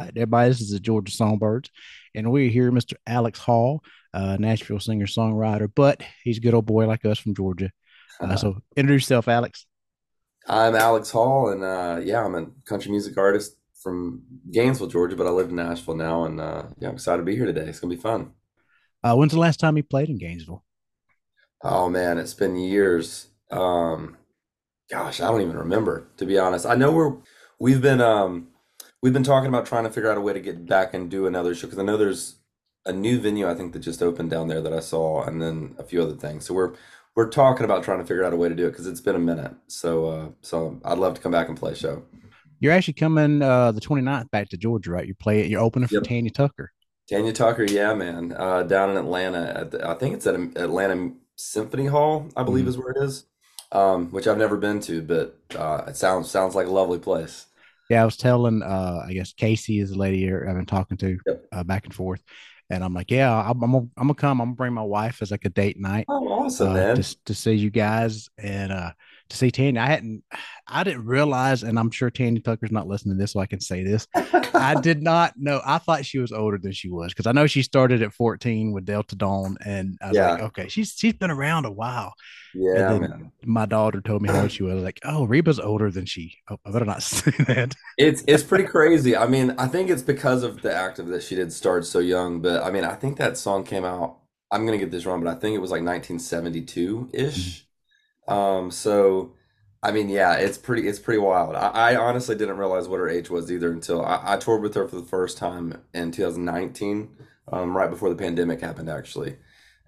right, everybody, this is the Georgia Songbirds, and we're here, Mr. Alex Hall, uh, Nashville singer songwriter, but he's a good old boy like us from Georgia. Uh, so introduce yourself, Alex. I'm Alex Hall, and uh, yeah, I'm a country music artist from Gainesville, Georgia, but I live in Nashville now, and uh, yeah, I'm excited to be here today. It's gonna be fun. Uh, when's the last time you played in Gainesville? Oh man, it's been years. Um, gosh, I don't even remember to be honest. I know we're we've been um we've been talking about trying to figure out a way to get back and do another show because I know there's a new venue I think that just opened down there that I saw, and then a few other things. So we're we're talking about trying to figure out a way to do it because it's been a minute. So uh, so I'd love to come back and play a show. You're actually coming uh, the 29th back to Georgia, right? You play it. You're opening for Yep. Tanya Tucker. Tanya Tucker, yeah, man, uh, down in Atlanta. At the, I think it's at Atlanta Symphony Hall, I believe Mhm. is where it is. Um, which I've never been to, but uh, it sounds sounds like a lovely place. Yeah, I was telling, uh, I guess Casey is the lady here I've been talking to Yep. uh, back and forth, and I'm like, yeah, I'm, I'm gonna, I'm gonna come. I'm gonna bring my wife as like a date night. Oh, awesome, uh, man. to to see you guys and uh to see Tanya. I hadn't I didn't realize, and I'm sure Tanya Tucker's not listening to this, so I can say this. I did not know. I thought she was older than she was because I know she started at 14 with Delta Dawn, and I was like, okay, she's she's been around a while. And yeah, then my daughter told me how old she was. Like, oh, Reba's older than she. Oh, I better not say that. It's it's pretty crazy. I mean, I think it's because of the active that she did start so young, but I mean, I think that song came out, I'm gonna get this wrong, but I think it was like 1972-ish. Um, so I mean, yeah, it's pretty it's pretty wild. I, I honestly didn't realize what her age was either until I, I toured with her for the first time in 2019, um, right before the pandemic happened actually.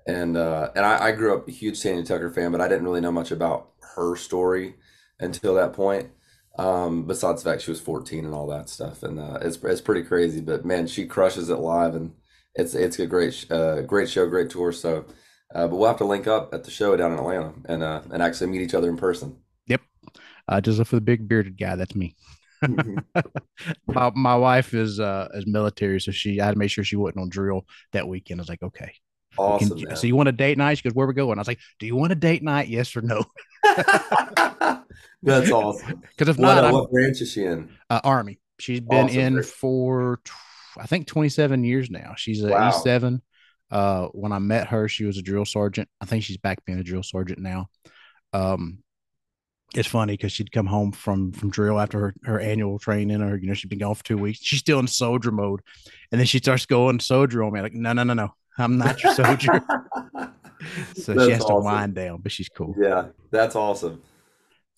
And uh, and I, I grew up a huge Tanya Tucker fan, but I didn't really know much about her story until that point. Um, besides the fact she was 14 and all that stuff, and uh, it's it's pretty crazy. But man, she crushes it live, and it's it's a great uh, great show, great tour. So, but we'll have to link up at the show down in Atlanta and uh, and actually meet each other in person. Yep. Uh, just look for the big bearded guy. That's me. my my wife is uh is military, so she I had to make sure she wasn't on drill that weekend. I was like, okay, Awesome, can. So you want a date night? She goes, where we going? I was like, do you want a date night? Yes or no? That's awesome. Because if What not, uh, what branch is she in? uh, Army. She's been Awesome. in for I think 27 years now. She's a Wow. E7. Uh, when I met her, she was a drill sergeant. I think she's back being a drill sergeant now. Um, it's funny because she'd come home from from drill after her, her annual training, or you know, she'd been gone for two weeks. She's still in soldier mode, and then she starts going soldier on me. Like, no, no, no, no, I'm not your soldier. so she That's has to wind down, but she's cool. Yeah, that's awesome.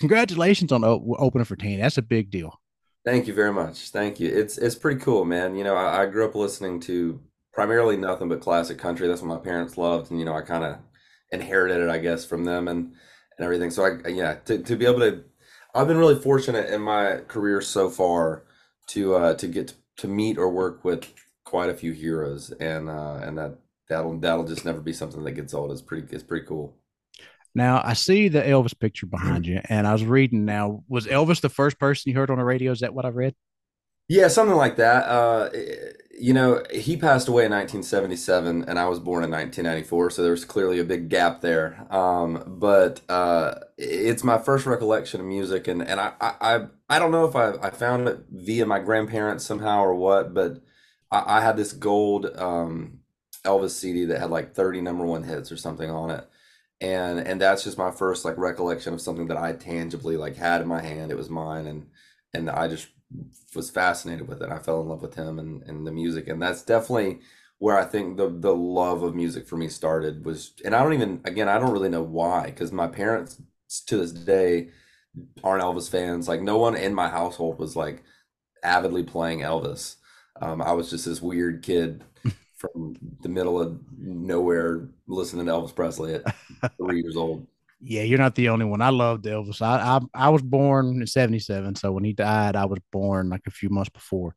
Congratulations on o- opening for Tina. That's a big deal. Thank you very much. Thank you. It's it's pretty cool, man. You know, I, I grew up listening to primarily nothing but classic country. That's what my parents loved, and you know, I kind of inherited it, I guess, from them and and everything. So I yeah, to to be able to, I've been really fortunate in my career so far to uh to get to meet or work with quite a few heroes, and uh and that that'll that'll just never be something that gets old. It's pretty it's pretty cool. Now I see the Elvis picture behind you, and I was reading. Now, was Elvis the first person you heard on the radio? Is that what I read? Yeah, something like that. Uh, you know, he passed away in 1977, and I was born in 1994, so there's clearly a big gap there. Um, but uh, it's my first recollection of music, and and I I I I don't know if I I found it via my grandparents somehow or what, but I, I had this gold um, Elvis CD that had like 30 number one hits or something on it. And and that's just my first like recollection of something that I tangibly like had in my hand. It was mine, and and I just was fascinated with it. I fell in love with him and, and the music, and that's definitely where I think the the love of music for me started was. And I don't even again I don't really know why because my parents to this day aren't Elvis fans. Like no one in my household was like avidly playing Elvis. Um, I was just this weird kid from the middle of nowhere listening to Elvis Presley at three years old. Yeah, you're not the only one. I loved Elvis. I I, I was born in '77, so when he died, I was born like a few months before.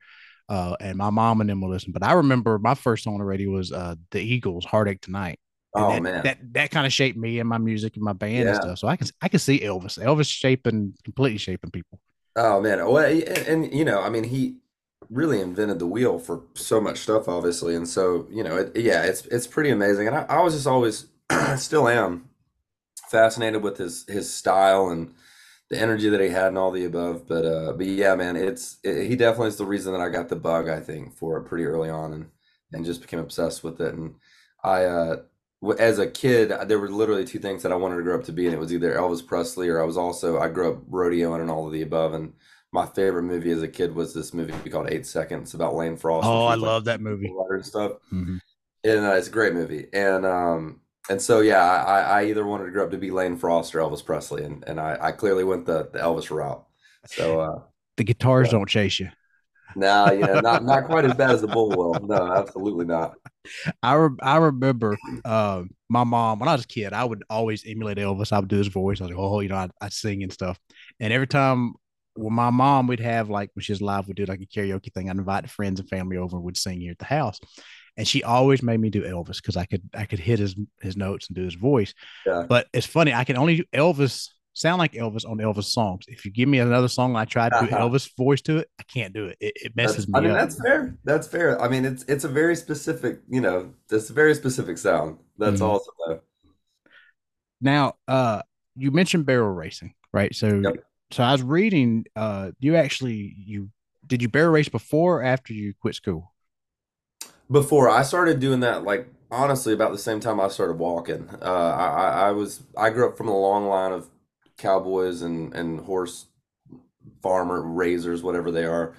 Uh, and my mom and them were listening. But I remember my first song on the radio was uh, the Eagles' "Heartache Tonight," and Oh that man, that that kind of shaped me and my music and my band and stuff. So I can I can see Elvis, Elvis shaping completely shaping people. Oh man, well, and, and you know, I mean, he really invented the wheel for so much stuff, obviously, and so you know, it, yeah, it's it's pretty amazing, and I, I was just always, still am fascinated with his his style and the energy that he had and all the above. But uh, but yeah, man, it's it, he definitely is the reason that I got the bug. I think for it pretty early on and and just became obsessed with it. And I uh, as a kid, there were literally two things that I wanted to grow up to be, and it was either Elvis Presley or I was also I grew up rodeoing and all of the above. And my favorite movie as a kid was this movie called Eight Seconds about Lane Frost. Oh, I love that movie. And stuff. Mm-hmm. And uh, it's a great movie. And um, and so yeah, I, I either wanted to grow up to be Lane Frost or Elvis Presley, and, and I, I clearly went the, the Elvis route. So uh, the guitars yeah. don't chase you. No, nah, yeah, not not quite as bad as the bull will. No, absolutely not. I re- I remember uh, my mom when I was a kid. I would always emulate Elvis. I would do his voice. I was like, oh, you know, I'd, I'd sing and stuff. And every time when my mom would have like when she was live, we'd do like a karaoke thing. I'd invite friends and family over and would sing here at the house and she always made me do Elvis because I could I could hit his his notes and do his voice. Yeah. But it's funny, I can only do Elvis sound like Elvis on Elvis songs. If you give me another song I try to do uh-huh. Elvis voice to it, I can't do it. It, it messes that's, me I mean, up. That's fair. That's fair. I mean, it's it's a very specific, you know, it's a very specific sound. That's mm-hmm. awesome though. Now, uh, you mentioned barrel racing, right? So, yep. so I was reading. Uh, you actually you did you barrel race before or after you quit school? Before I started doing that, like honestly, about the same time I started walking. Uh, I, I was I grew up from a long line of cowboys and and horse farmer raisers, whatever they are,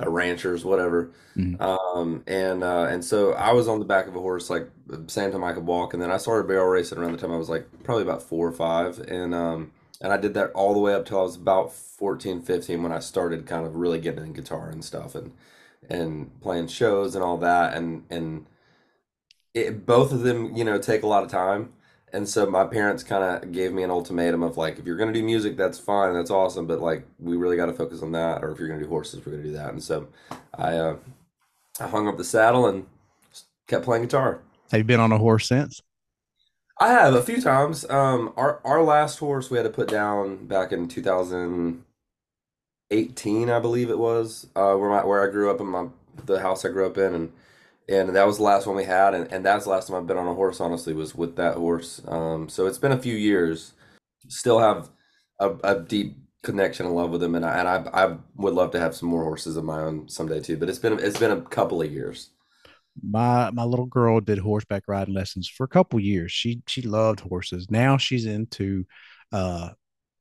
uh, ranchers, whatever. Mm-hmm. Um, and uh, and so I was on the back of a horse like same time I could walk, and then I started barrel racing around the time I was like probably about four or five, and um, and I did that all the way up till I was about 14, 15 when I started kind of really getting in guitar and stuff, and and playing shows and all that and and it, both of them you know take a lot of time. And so my parents kind of gave me an ultimatum of like if you're going to do music that's fine that's awesome but like we really got to focus on that or if you're going to do horses we're going to do that. And so i uh i hung up the saddle and kept playing guitar. Have you been on a horse since? I have a few times. Um our our last horse we had to put down back in 2000 18, I believe it was, uh, where my where I grew up in my the house I grew up in, and and that was the last one we had, and, and that's the last time I've been on a horse. Honestly, was with that horse. Um, so it's been a few years. Still have a, a deep connection and love with him, and I and I, I would love to have some more horses of my own someday too. But it's been it's been a couple of years. My my little girl did horseback riding lessons for a couple years. She she loved horses. Now she's into uh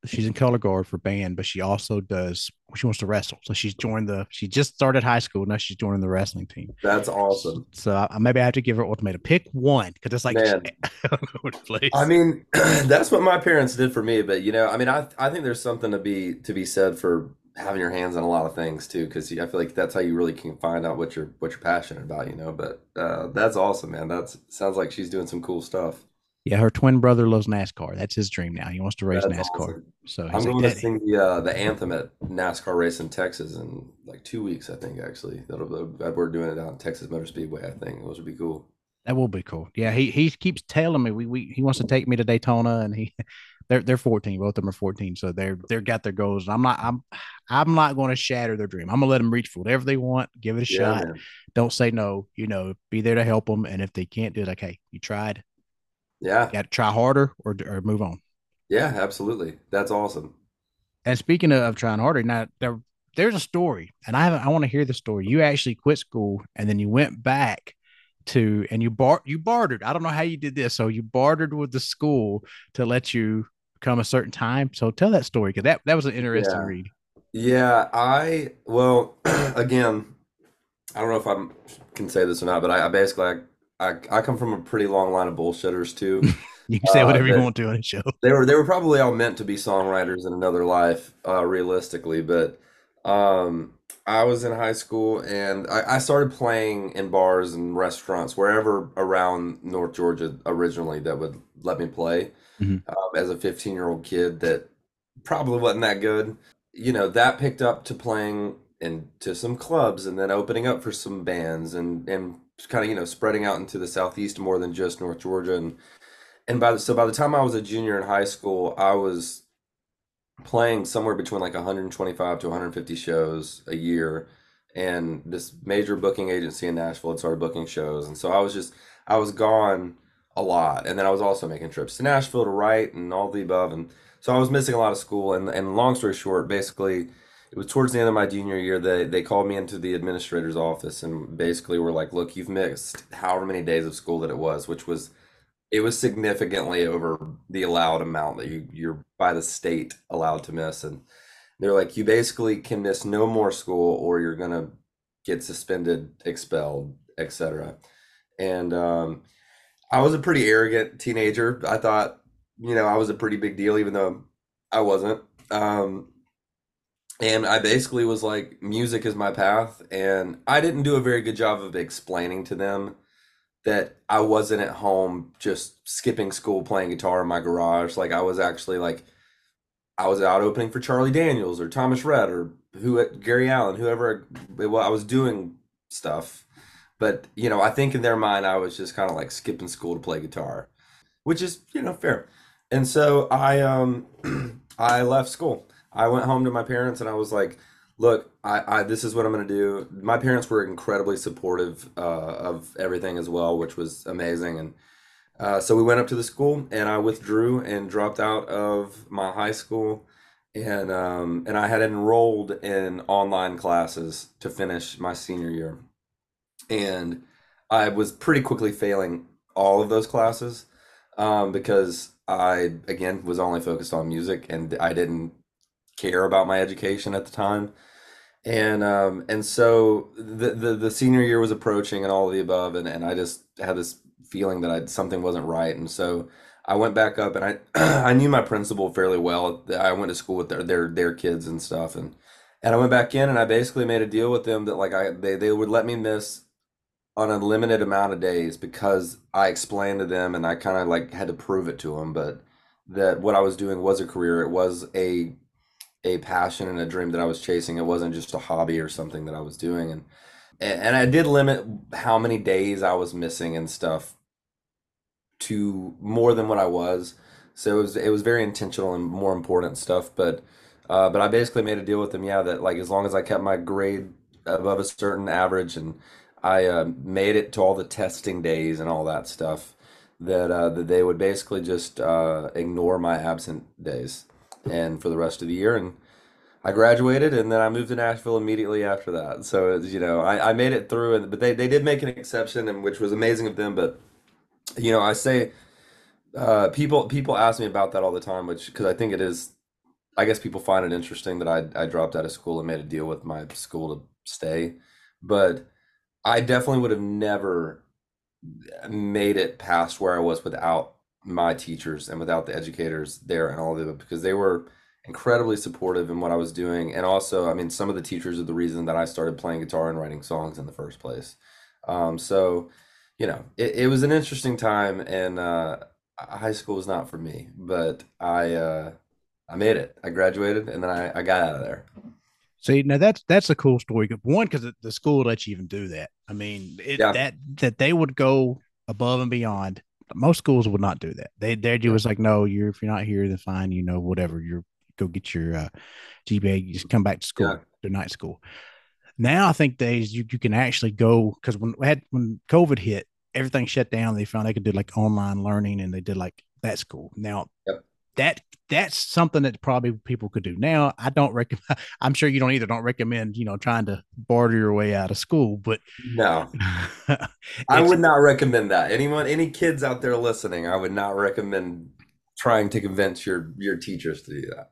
she's in color guard for band, but she also does she wants to wrestle. So she's joined the she just started high school now she's joining the wrestling team. That's awesome. So I, maybe I have to give her ultimatum. Pick one because it's like I mean, that's what my parents did for me. But you know, I mean, I I think there's something to be to be said for having your hands on a lot of things too because i feel like that's how you really can find out what you're what you're passionate about you know but uh, that's awesome man that's sounds like she's doing some cool stuff yeah, her twin brother loves NASCAR. That's his dream now. He wants to race That's NASCAR. Awesome. So I'm going to sing the uh, the anthem at NASCAR race in Texas in like two weeks. I think actually that'll we're doing it out Texas Motor Speedway. I think those would be cool. That will be cool. Yeah, he he keeps telling me we, we he wants to take me to Daytona, and he they're they're 14. Both of them are 14, so they're they're got their goals. I'm not I'm I'm not going to shatter their dream. I'm gonna let them reach for whatever they want. Give it a yeah, shot. Man. Don't say no. You know, be there to help them. And if they can't do it, okay, you tried. Yeah. Got to try harder or, or move on. Yeah, absolutely. That's awesome. And speaking of trying harder, now there there's a story, and I haven't. I want to hear the story. You actually quit school, and then you went back to, and you bar you bartered. I don't know how you did this. So you bartered with the school to let you come a certain time. So tell that story because that that was an interesting yeah. read. Yeah, I well, again, I don't know if I can say this or not, but I, I basically I I, I come from a pretty long line of bullshitters too. you can say uh, whatever you want to on a show. They were they were probably all meant to be songwriters in another life, uh, realistically. But um, I was in high school and I, I, started playing in bars and restaurants wherever around North Georgia originally that would let me play. Mm-hmm. Um, as a 15 year old kid, that probably wasn't that good. You know that picked up to playing into some clubs and then opening up for some bands and and kind of you know spreading out into the southeast more than just North Georgia. And and by the so by the time I was a junior in high school, I was playing somewhere between like 125 to 150 shows a year. And this major booking agency in Nashville had started booking shows. And so I was just I was gone a lot. And then I was also making trips to Nashville to write and all the above. And so I was missing a lot of school, and and long story short, basically, it was towards the end of my junior year they they called me into the administrator's office and basically were like, look, you've missed however many days of school that it was, which was it was significantly over the allowed amount that you you're by the state allowed to miss, and they're like, you basically can miss no more school or you're gonna get suspended, expelled, etc. And um, I was a pretty arrogant teenager. I thought, you know, I was a pretty big deal, even though I wasn't. Um, and I basically was like, music is my path. And I didn't do a very good job of explaining to them that I wasn't at home just skipping school playing guitar in my garage. Like I was actually like, I was out opening for Charlie Daniels or Thomas Rhett or who at Gary Allan, whoever. Well, I was doing stuff, but you know, I think in their mind, I was just kind of like skipping school to play guitar, which is you know fair. And so I um I left school. I went home to my parents and I was like, look, I, I this is what I'm gonna do. My parents were incredibly supportive uh, of everything as well, which was amazing. And uh, so we went up to the school and I withdrew and dropped out of my high school. And um, and I had enrolled in online classes to finish my senior year. And I was pretty quickly failing all of those classes um, because I again was only focused on music and I didn't care about my education at the time. And um, and so the, the the senior year was approaching and all of the above and, and I just had this feeling that I something wasn't right. And so I went back up and I I knew my principal fairly well. I went to school with their their their kids and stuff and and I went back in and I basically made a deal with them that like I they, they would let me miss on a limited amount of days because I explained to them and I kind of like had to prove it to them, but that what I was doing was a career. It was a a passion and a dream that I was chasing. It wasn't just a hobby or something that I was doing. And and I did limit how many days I was missing and stuff to more than what I was. So it was it was very intentional and more important stuff. But uh, but I basically made a deal with them, yeah, that like as long as I kept my grade above a certain average and I uh, made it to all the testing days and all that stuff, that uh, that they would basically just uh, ignore my absent days and for the rest of the year. And I graduated, and then I moved to Nashville immediately after that. So you know, I, I made it through, and but they, they did make an exception, and which was amazing of them. But you know, I say uh, people people ask me about that all the time, which because I think it is. I guess people find it interesting that I I dropped out of school and made a deal with my school to stay, but I definitely would have never made it past where I was without my teachers and without the educators there and all of it because they were incredibly supportive in what I was doing. And also, I mean, some of the teachers are the reason that I started playing guitar and writing songs in the first place. Um, so, you know, it, it was an interesting time and uh, high school was not for me, but I uh, I made it. I graduated and then I, I got out of there. See, now that's that's a cool story. One, because the school lets you even do that. I mean, it, yeah. that that they would go above and beyond. Most schools would not do that. They their deal was like, no, you're if you're not here, then fine. You know, whatever. You're go get your uh, GPA. You just come back to school, yeah. to night school. Now I think days you, you can actually go because when we had when COVID hit, everything shut down. They found they could do like online learning, and they did like that school. Now yep. That that's something that probably people could do. Now, I don't recommend. I'm sure you don't either. Don't recommend you know trying to barter your way out of school, but no, I would not recommend that. Anyone, any kids out there listening, I would not recommend trying to convince your your teachers to do that.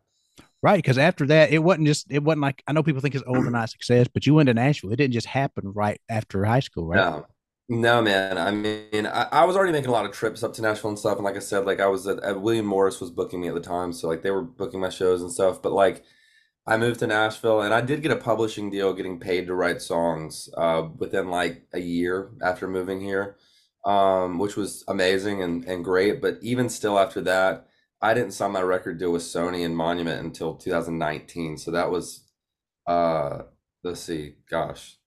Right, because after that, it wasn't just it wasn't like I know people think it's overnight success, but you went to Nashville. It didn't just happen right after high school, right? No, no, man. I mean, I, I was already making a lot of trips up to Nashville and stuff, and like I said, like I was at, at William Morris was booking me at the time, so like they were booking my shows and stuff. But like, I moved to Nashville, and I did get a publishing deal, getting paid to write songs uh, within like a year after moving here, um, which was amazing and and great. But even still, after that, I didn't sign my record deal with Sony and Monument until 2019. So that was, uh, let's see, gosh,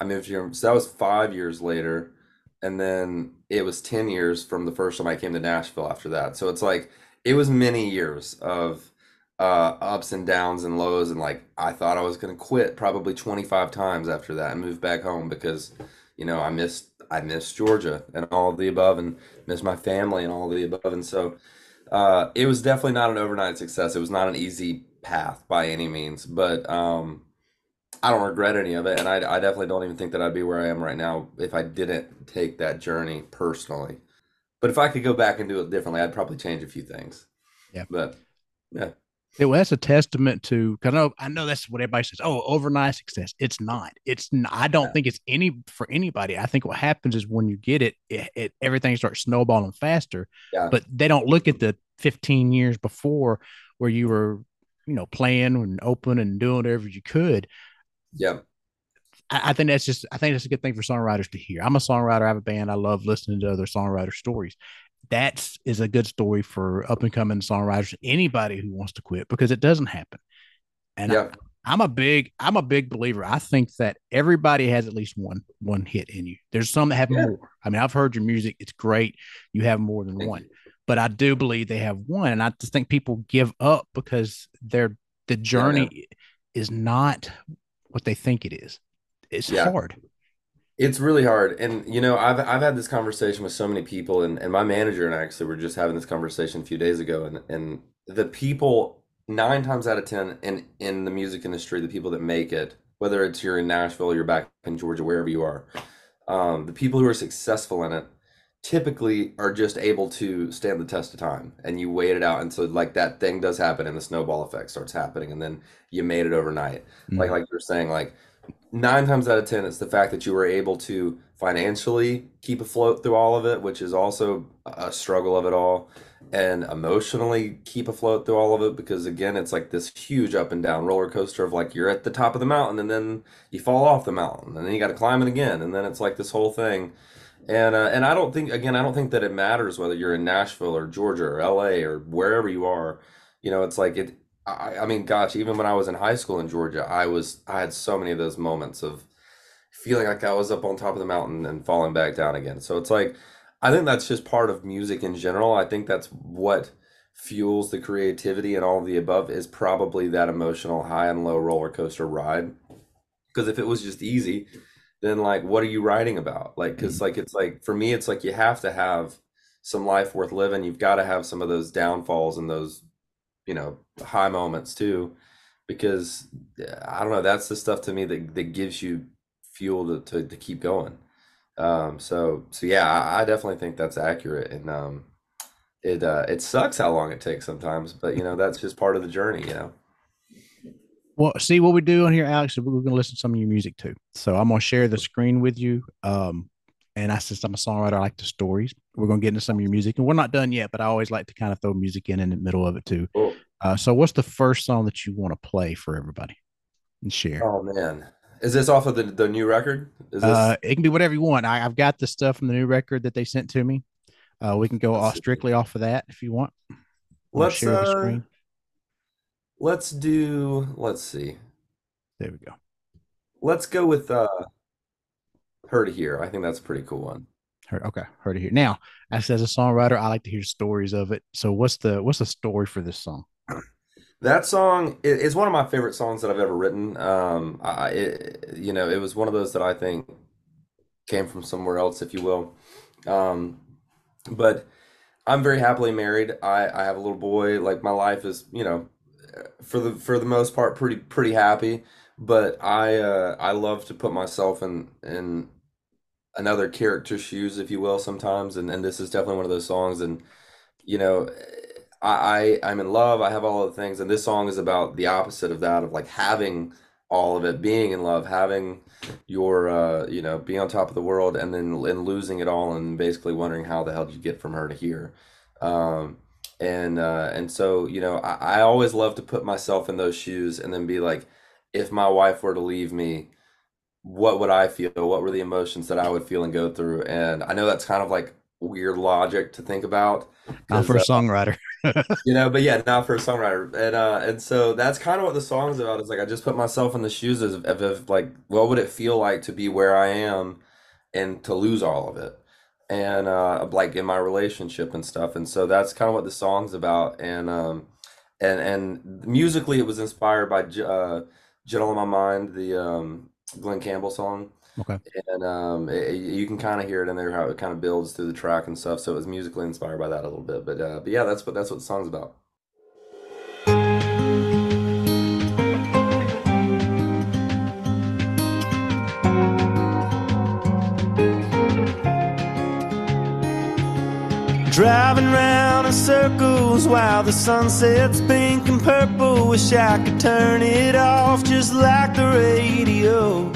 I moved here. So that was five years later. And then it was 10 years from the first time I came to Nashville after that. So it's like, it was many years of uh, ups and downs and lows. And like, I thought I was going to quit probably 25 times after that and move back home because, you know, I missed, I missed Georgia and all of the above and missed my family and all of the above. And so Uh, it was definitely not an overnight success. It was not an easy path by any means, but um, I don't regret any of it, and I, I definitely don't even think that I'd be where I am right now if I didn't take that journey personally. But if I could go back and do it differently, I'd probably change a few things. Yeah. But yeah, Yeah, well, that's a testament to because I know I know that's what everybody says. Oh, overnight success. It's not. It's. I don't yeah, think it's any for anybody. I think what happens is when you get it, it, it everything starts snowballing faster. yeah, But they don't look at the 15 years before where you were, you know, playing and open and doing whatever you could. Yeah, I, I think that's just. I think that's a good thing for songwriters to hear. I'm a songwriter. I have a band. I love listening to other songwriter stories. That is a good story for up and coming songwriters. Anybody who wants to quit because it doesn't happen. And I, yeah, I'm a big I'm a big believer. I think that everybody has at least one one hit in you. There's some that have yeah. more. I mean, I've heard your music; it's great. You have more than Thank one, you. but I do believe they have one, and I just think people give up because they're the Yeah, journey is not what they think it is. It's Yeah. hard. It's really hard. And you know, I've I've had this conversation with so many people and, and my manager and I actually were just having this conversation a few days ago and and the people nine times out of ten in in the music industry, the people that make it, whether it's you're in Nashville you're back in Georgia, wherever you are, um, the people who are successful in it typically are just able to stand the test of time and you wait it out and so like that thing does happen and the snowball effect starts happening and then you made it overnight. Like Mhm. like you're saying, like nine times out of ten, it's the fact that you were able to financially keep afloat through all of it, which is also a struggle of it all, and emotionally keep afloat through all of it because again, it's like this huge up and down roller coaster of like you're at the top of the mountain and then you fall off the mountain and then you got to climb it again and then it's like this whole thing. And uh, and I don't think again, I don't think that it matters whether you're in Nashville or Georgia or LA or wherever you are. You know, it's like it. I, I mean, gosh, even when I was in high school in Georgia, I was I had so many of those moments of feeling like I was up on top of the mountain and falling back down again. So it's like I think that's just part of music in general. I think that's what fuels the creativity and all of the above is probably that emotional high and low roller coaster ride. Because if it was just easy, then like what are you writing about? Like, because Mhm. like it's like for me, it's like you have to have some life worth living. You've got to have some of those downfalls and those you know high moments too because I don't know that's the stuff to me that that gives you fuel to to, to keep going um so so yeah I, I definitely think that's accurate and um it uh it sucks how long it takes sometimes but you know that's just part of the journey you know Well, see what we do on here, Alex. We're going to listen to some of your music too. So I'm going to share the screen with you. Um, and I, since I'm a songwriter, I like the stories. We're going to get into some of your music, and we're not done yet. But I always like to kind of throw music in in the middle of it too. cool. Uh, so what's the first song that you want to play for everybody and share? oh man is this off of the the new record is Uh, it can be whatever you want. I, I've got the stuff from the new record that they sent to me. Uh, we can go off strictly off of that if you want. I'm going to let's share the uh screen. Let's do let's see There we go. let's go with uh her to here I think that's a pretty cool one Heard, okay, heard it here. Now, as as a songwriter, I like to hear stories of it. So what's the what's the story for this song? That song is one of my favorite songs that I've ever written. Um, I, it, you know, it was one of those that I think came from somewhere else, if you will. Um, but I'm very happily married. I, I have a little boy. Like my life is, you know, for the for the most part, pretty pretty happy. But I uh, I love to put myself in in another character's shoes, if you will, sometimes. And and this is definitely one of those songs. And you know, I, I I'm in love. I have all of the things, and this song is about the opposite of that, of like having all of it, being in love, having your uh, you know, be on top of the world, and then and losing it all, and basically wondering how the hell did you get from her to here. Um, and uh, and so you know, I, I always love to put myself in those shoes, and then be like, if my wife were to leave me what would I feel? What were the emotions that I would feel and go through? And I know that's kind of like weird logic to think about Not for a uh, songwriter. you know, but yeah, not for a songwriter. And uh and so that's kind of what the song's about. Is like I just put myself in the shoes of, of, of like what would it feel like to be where I am and to lose all of it. And uh like in my relationship and stuff. And so that's kind of what the song's about. And um and and musically it was inspired by uh Gentle on My Mind, the um Glen Campbell song. Okay. and um, it, you can kind of hear it in there how it kind of builds through the track and stuff. So it was musically inspired by that a little bit. But uh, but yeah, that's what that's what the song's about. Driving round in circles while the sunset's pink and purple. Wish I could turn it off just like the radio.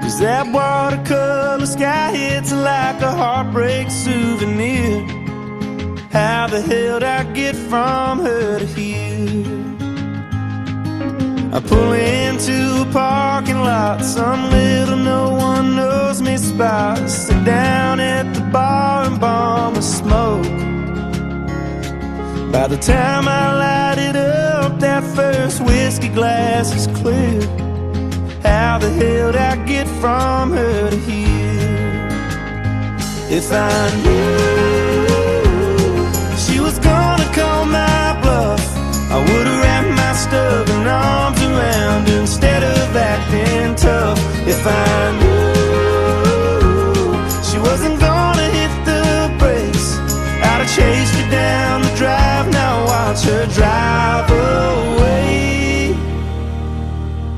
Cause that watercolor sky hits like a heartbreak souvenir. How the hell did I get from her to here? I pull into a parking lot, some little no one knows me spot. Sit down at the bar and bomb a smoke. By the time I light it up, that first whiskey glass is clear. How the hell did I get from her to here? If I knew she was gonna call my bluff, I would've wrapped my stubborn arms around instead of acting tough. If I knew she wasn't gonna hit the brakes, I'd have chased her down the drive. Now watch her drive away.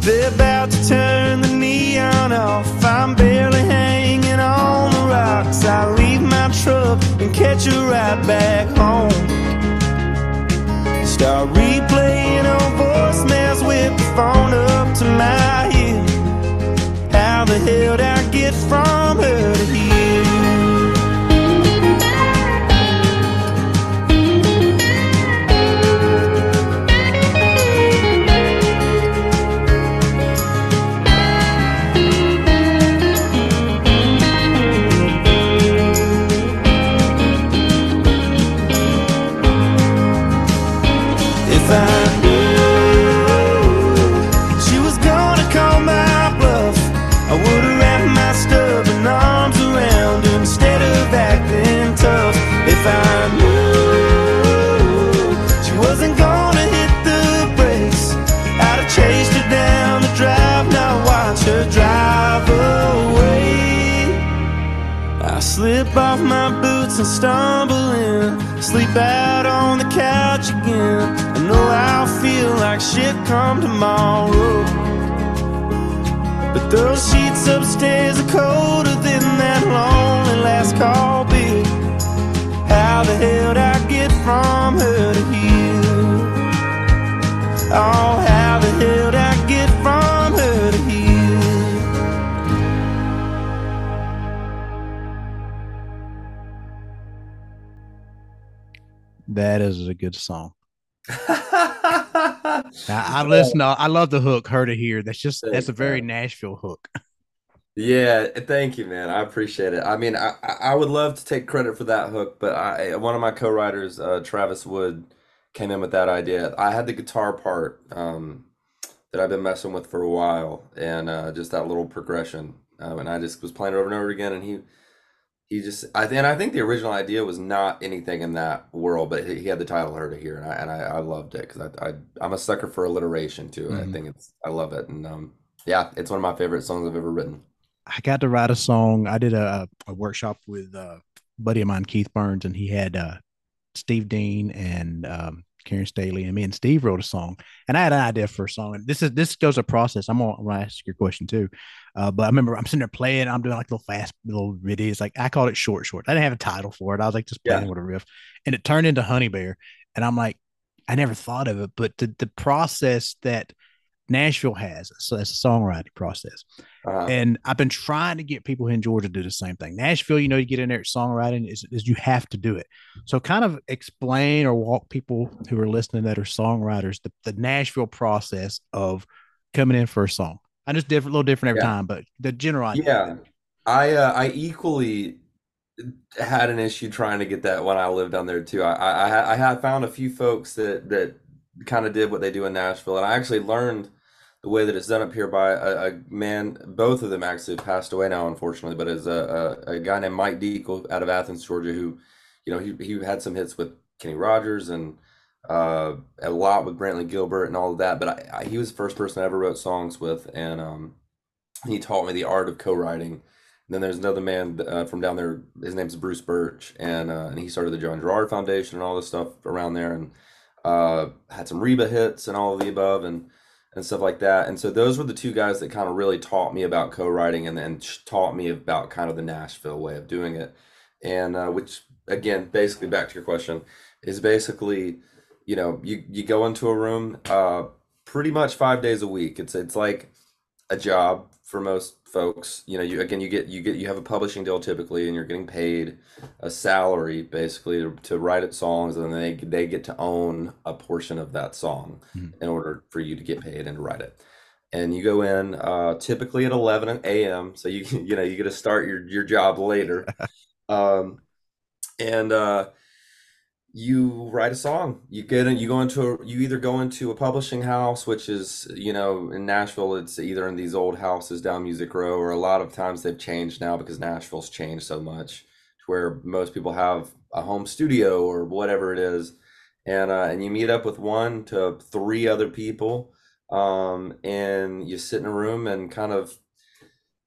They're about to turn the neon off. I'm barely hanging on the rocks. I leave my truck and catch a ride back did and stumble in. Sleep out on the couch again. I know I'll feel like shit come tomorrow. But those sheets upstairs are colder than that lonely last call beer. How the hell did I get from her to here? Oh, how the hell did I That is a good song. I, I listen. I love the hook. Her to here. That's just that's a very Nashville hook. Yeah, thank you, man. I appreciate it. I mean, I I I would love to take credit for that hook, but I one of my co-writers, uh, Travis Wood, came in with that idea. I had the guitar part um, that I've been messing with for a while, and uh, just that little progression, um, and I just was playing it over and over again, and he he just I and I think the original idea was not anything in that world, but he, he had the title "Her to Here," and I and I, I loved it because I, I I'm a sucker for alliteration too. I Mhm. think it's I love it, and um, yeah, it's one of my favorite songs I've ever written. I got to write a song. I did a, a workshop with uh, a buddy of mine, Keith Burns, and he had uh, Steve Dean and um, Karen Staley, and me and Steve wrote a song. And I had an idea for a song. And this is this goes a process. I'm gonna, I'm gonna ask your question too. Uh, but I remember I'm sitting there playing. I'm doing like little fast little videos. Like I called it short short. I didn't have a title for it. I was like just playing Yeah. with a riff, and it turned into Honey Bear. And I'm like, I never thought of it, but the the process that Nashville has, so it's a songwriting process. Uh, And I've been trying to get people here in Georgia to do the same thing. Nashville, you know, you get in there at songwriting is, is you have to do it. So kind of explain or walk people who are listening that are songwriters the, the Nashville process of coming in for a song. I just different, a little different every Yeah. time, but the general idea. Yeah, I uh, I equally had an issue trying to get that when I lived down there too. I I, I I had found a few folks that that kind of did what they do in Nashville, and I actually learned the way that it's done up here by a, a man. Both of them actually passed away now, unfortunately, but is a, a a guy named Mike Dekle out of Athens, Georgia, who you know he he had some hits with Kenny Rogers and uh, a lot with Brantley Gilbert and all of that. But I, I, he was the first person I ever wrote songs with, and um, He taught me the art of co-writing. And then there's another man uh, from down there. His name's Bruce Burch, and uh, and he started the John Girard Foundation and all this stuff around there, and uh, had some Reba hits and all of the above, and and stuff like that. And so those were the two guys that kind of really taught me about co-writing and then taught me about kind of the Nashville way of doing it. And uh, which again, basically back to your question, is basically, you know, you you go into a room uh, pretty much five days a week. It's it's like a job for most folks. You know, you again you get you get you have a publishing deal typically, and you're getting paid a salary basically to, to write it songs, and then they they get to own a portion of that song Mhm. in order for you to get paid and to write it. And you go in uh, typically at 11 a.m. So you you know you get to start your your job later. Um, and uh, you write a song. You get in, you go into a, you either go into a publishing house, which is, you know, in Nashville, it's either in these old houses down Music Row, or a lot of times they've changed now because Nashville's changed so much to where most people have a home studio or whatever it is. And uh, and you meet up with one to three other people, um, and you sit in a room and kind of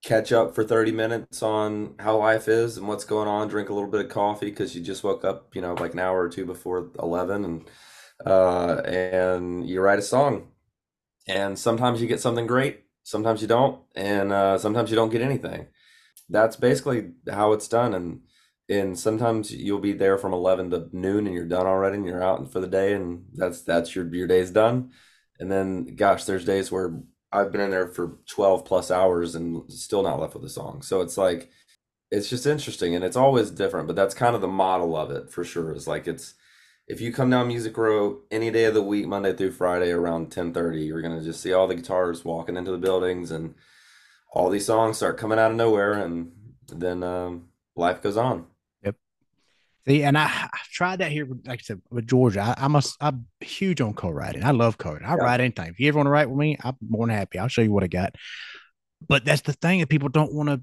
catch up for 30 minutes on how life is and what's going on drink a little bit of coffee because you just woke up you know like an hour or two before 11 and uh and you write a song. And sometimes you get something great sometimes you don't and uh sometimes you don't get anything. That's basically how it's done and and sometimes you'll be there from 11 to noon and you're done already and you're out for the day and that's that's your your day's done. And then gosh there's days where I've been in there for 12 plus hours and still not left with a song. So it's like it's just interesting and it's always different, but that's kind of the model of it for sure. Is like it's if you come down Music Row any day of the week, Monday through Friday around 10:30, you're gonna just see all the guitars walking into the buildings and all these songs start coming out of nowhere and then um, life goes on. See, and I, I tried that here, like I said, with Georgia. I, I'm a, I'm huge on co-writing. I love co-writing. I Yeah. write anything. If you ever want to write with me, I'm more than happy. I'll show you what I got. But that's the thing that people don't want to.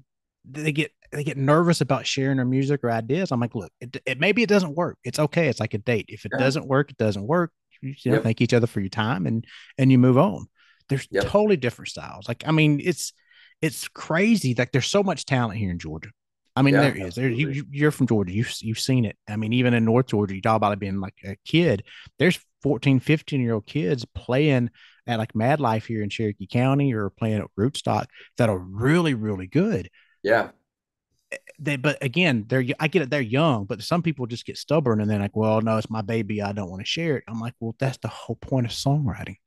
They get they get nervous about sharing their music or ideas. I'm like, look, it, it maybe it doesn't work. It's okay. It's like a date. If it Yeah. doesn't work, it doesn't work. You, you know, Yep. thank each other for your time and and you move on. There's Yep. totally different styles. Like, I mean, it's it's crazy. Like, there's so much talent here in Georgia. I mean, Yeah, there is. There, you, you're from Georgia. You've you've seen it. I mean, even in North Georgia, you talk about it being like a kid. There's 14, 15 year old kids playing at like Mad Life here in Cherokee County or playing at Rootstock that are really, really good. Yeah. Eh, they, but again, they're I get it, they're young, but some people just get stubborn and then like, well, no, it's my baby. I don't want to share it. I'm like, well, that's the whole point of songwriting.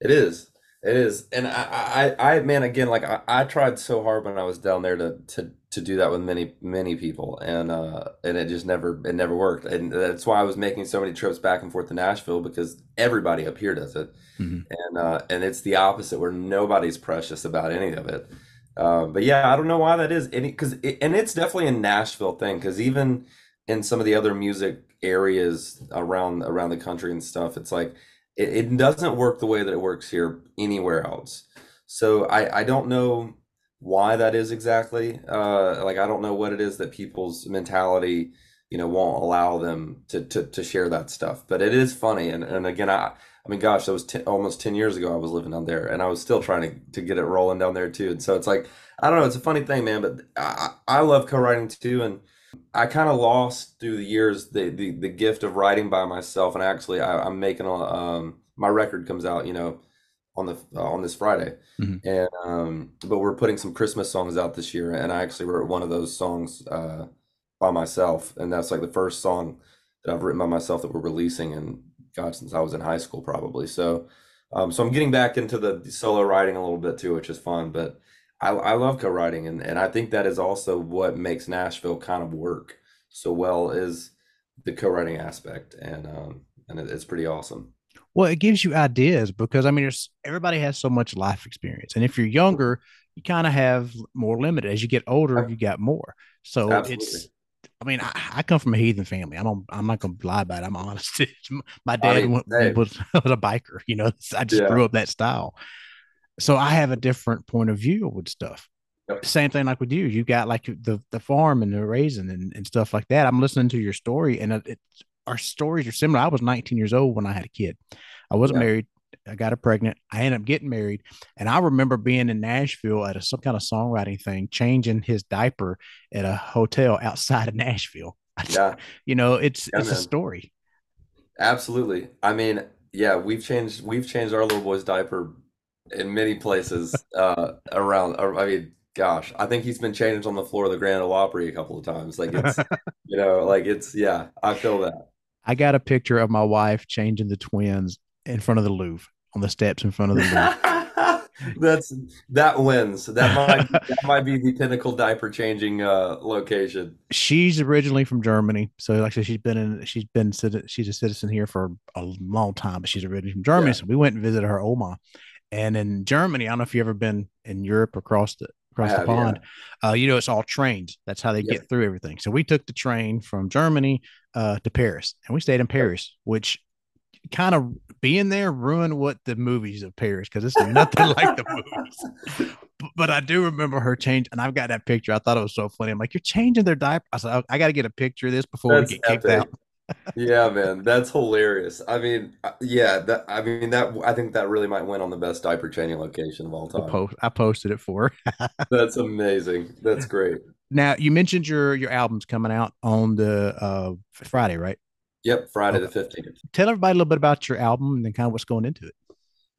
It is. It is. And I, I, I man, again, like I, I tried so hard when I was down there to, to, to do that with many, many people. And, uh, and it just never, it never worked. And that's why I was making so many trips back and forth to Nashville because everybody up here does it. Mhm. And, uh, and it's the opposite where nobody's precious about any of it. Uh, but yeah, I don't know why that is. Any, cause it, and it's definitely a Nashville thing. Cause even in some of the other music areas around, around the country and stuff, it's like, it, it doesn't work the way that it works here anywhere else. So I, I don't know why that is exactly. Uh, like I don't know what it is that people's mentality, you know, won't allow them to to, to share that stuff. But it is funny, and and again, I I mean, gosh, that was ten, almost ten years ago. I was living down there, and I was still trying to to get it rolling down there too. And so it's like I don't know, it's a funny thing, man. But I I I love co-writing too, and I kind of lost through the years the, the the gift of writing by myself, and actually I, I'm making a um my record comes out, you know, on the uh, on this Friday, Mhm. and um but we're putting some Christmas songs out this year, and I actually wrote one of those songs uh by myself, and that's like the first song that I've written by myself that we're releasing, and God, since I was in high school probably, so um so I'm getting back into the solo writing a little bit too, which is fun, but. I, I love co-writing and, and I think that is also what makes Nashville kind of work so well is the co-writing aspect and um and it, it's pretty awesome. Well, it gives you ideas because I mean, there's everybody has so much life experience, and if you're younger, you kind of have more limited. As you get older, you got more. So Absolutely. it's. I mean, I, I come from a heathen family. I'm on, I'm not gonna lie about it. I'm honest. My dad mean, went- hey. was, was a biker. You know, I just Yeah. grew up that style. So I have a different point of view with stuff. Yep. Same thing like with you. You got like the the farm and the raising and, and stuff like that. I'm listening to your story, and it, it's our stories are similar. I was 19 years old when I had a kid. I wasn't Yeah. married. I got her pregnant. I ended up getting married, and I remember being in Nashville at a, some kind of songwriting thing, changing his diaper at a hotel outside of Nashville. Yeah, you know, it's yeah, it's a story. Absolutely. I mean, yeah, we've changed we've changed our little boy's diaper in many places uh around. or, I mean, gosh, I think he's been changed on the floor of the Grand Ole Opry a couple of times. Like it's, you know, like it's yeah, I feel that. I got a picture of my wife changing the twins in front of the Louvre on the steps in front of the Louvre. That's that wins. That might that might be the pinnacle diaper changing uh location. she's originally from Germany, so like I said, she's been in she's been she's a citizen here for a long time, but she's originally from Germany. Yeah, So we went and visited her Oma, and in Germany, I don't know if you've ever been in Europe across the across the have, yeah. pond. Uh, you know, it's all trains. That's how they Yep. get through everything. So we took the train from Germany uh, to Paris, and we stayed in Paris, which kind of being there ruined what the movies of Paris because it's nothing like the movies. But I do remember her change, and I've got that picture. I thought it was so funny. I'm like, you're changing their diaper. I said, "Oh, I got to get a picture of this before we That's get kicked out. Yeah, man, that's hilarious. I mean, uh, yeah, that I mean that I think that really might win on the best diaper changing location of all time. post. I posted it for. That's amazing. That's great. Now you mentioned your your album's coming out on the uh, Friday, right? Yep, Friday the 15th. Tell everybody a little bit about your album and then kind of what's going into it.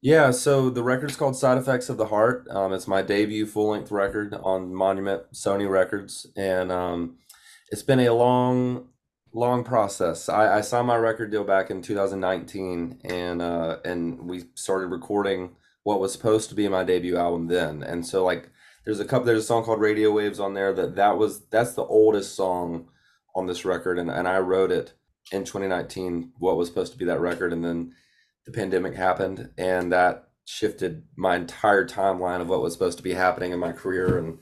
Yeah, so the record's called Side Effects of the Heart. Um, it's my debut full-length record on Monument Sony Records, and um, it's been a long, long process. I, I signed my record deal back in 2019, and uh, and we started recording what was supposed to be my debut album then. And so like, there's a couple, there's a song called Radio Waves on there that that was that's the oldest song on this record, and and I wrote it in 2019, what was supposed to be that record, and then the pandemic happened and that shifted my entire timeline of what was supposed to be happening in my career and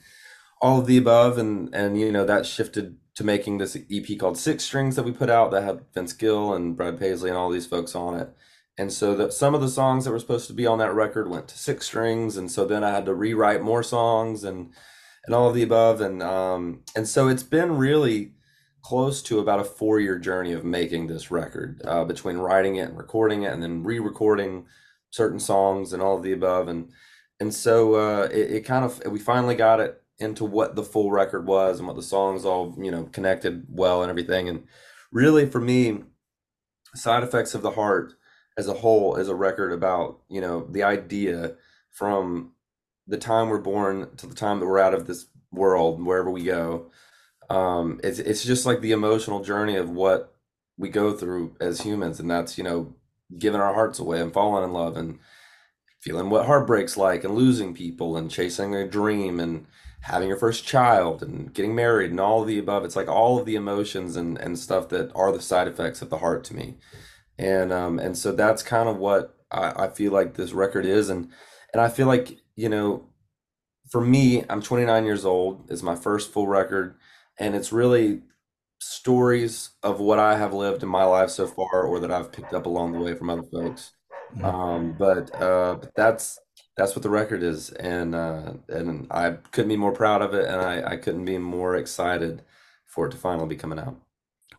all of the above and and you know that shifted to making this EP called Six Strings that we put out that had Vince Gill and Brad Paisley and all these folks on it. And so that some of the songs that were supposed to be on that record went to Six Strings and so then I had to rewrite more songs and and all of the above. And um and so it's been really close to about a four year journey of making this record uh, between writing it and recording it and then re-recording certain songs and all of the above. And and so uh, it, it kind of we finally got it into what the full record was and what the songs all you know connected well and everything. And really for me side effects of the heart as a whole as a record about you know the idea from the time we're born to the time that we're out of this world wherever we go. Um it's it's just like the emotional journey of what we go through as humans and that's you know giving our hearts away and falling in love and feeling what heartbreak's like and losing people and chasing a dream and having your first child and getting married and all of the above. It's like all of the emotions and and stuff that are the side effects of the heart to me and um and so that's kind of what I, I feel like this record is and and I feel like you know for me I'm 29 years old it's my first full record and it's really stories of what I have lived in my life so far or that I've picked up along the way from other folks Mhm. um but uh but that's that's what the record is and uh and I couldn't be more proud of it and I I couldn't be more excited for it to finally be coming out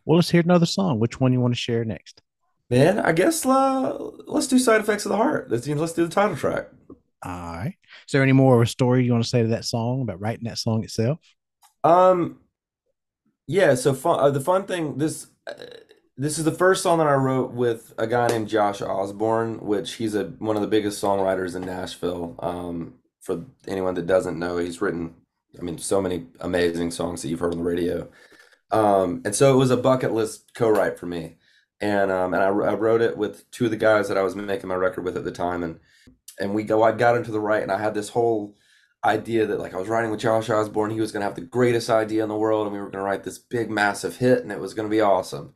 Well, let's hear another song. Which one you want to share next? Man I guess uh, let's do side effects of the heart let's do, let's do the title track All right. Is there any more of a story you want to say to that song about writing that song itself? um Yeah, so fun. Uh, the fun thing this uh, this is the first song that I wrote with a guy named Josh Osborne, which he's a one of the biggest songwriters in Nashville. Um, for anyone that doesn't know, he's written, I mean, so many amazing songs that you've heard on the radio. Um, and so it was a bucket list co-write for me, and um, and I, I wrote it with two of the guys that I was making my record with at the time, and and we go. I got into the right, and I had this whole idea that like I was writing with Josh Osborne, he was gonna have the greatest idea in the world, and we were gonna write this big massive hit, and it was gonna be awesome.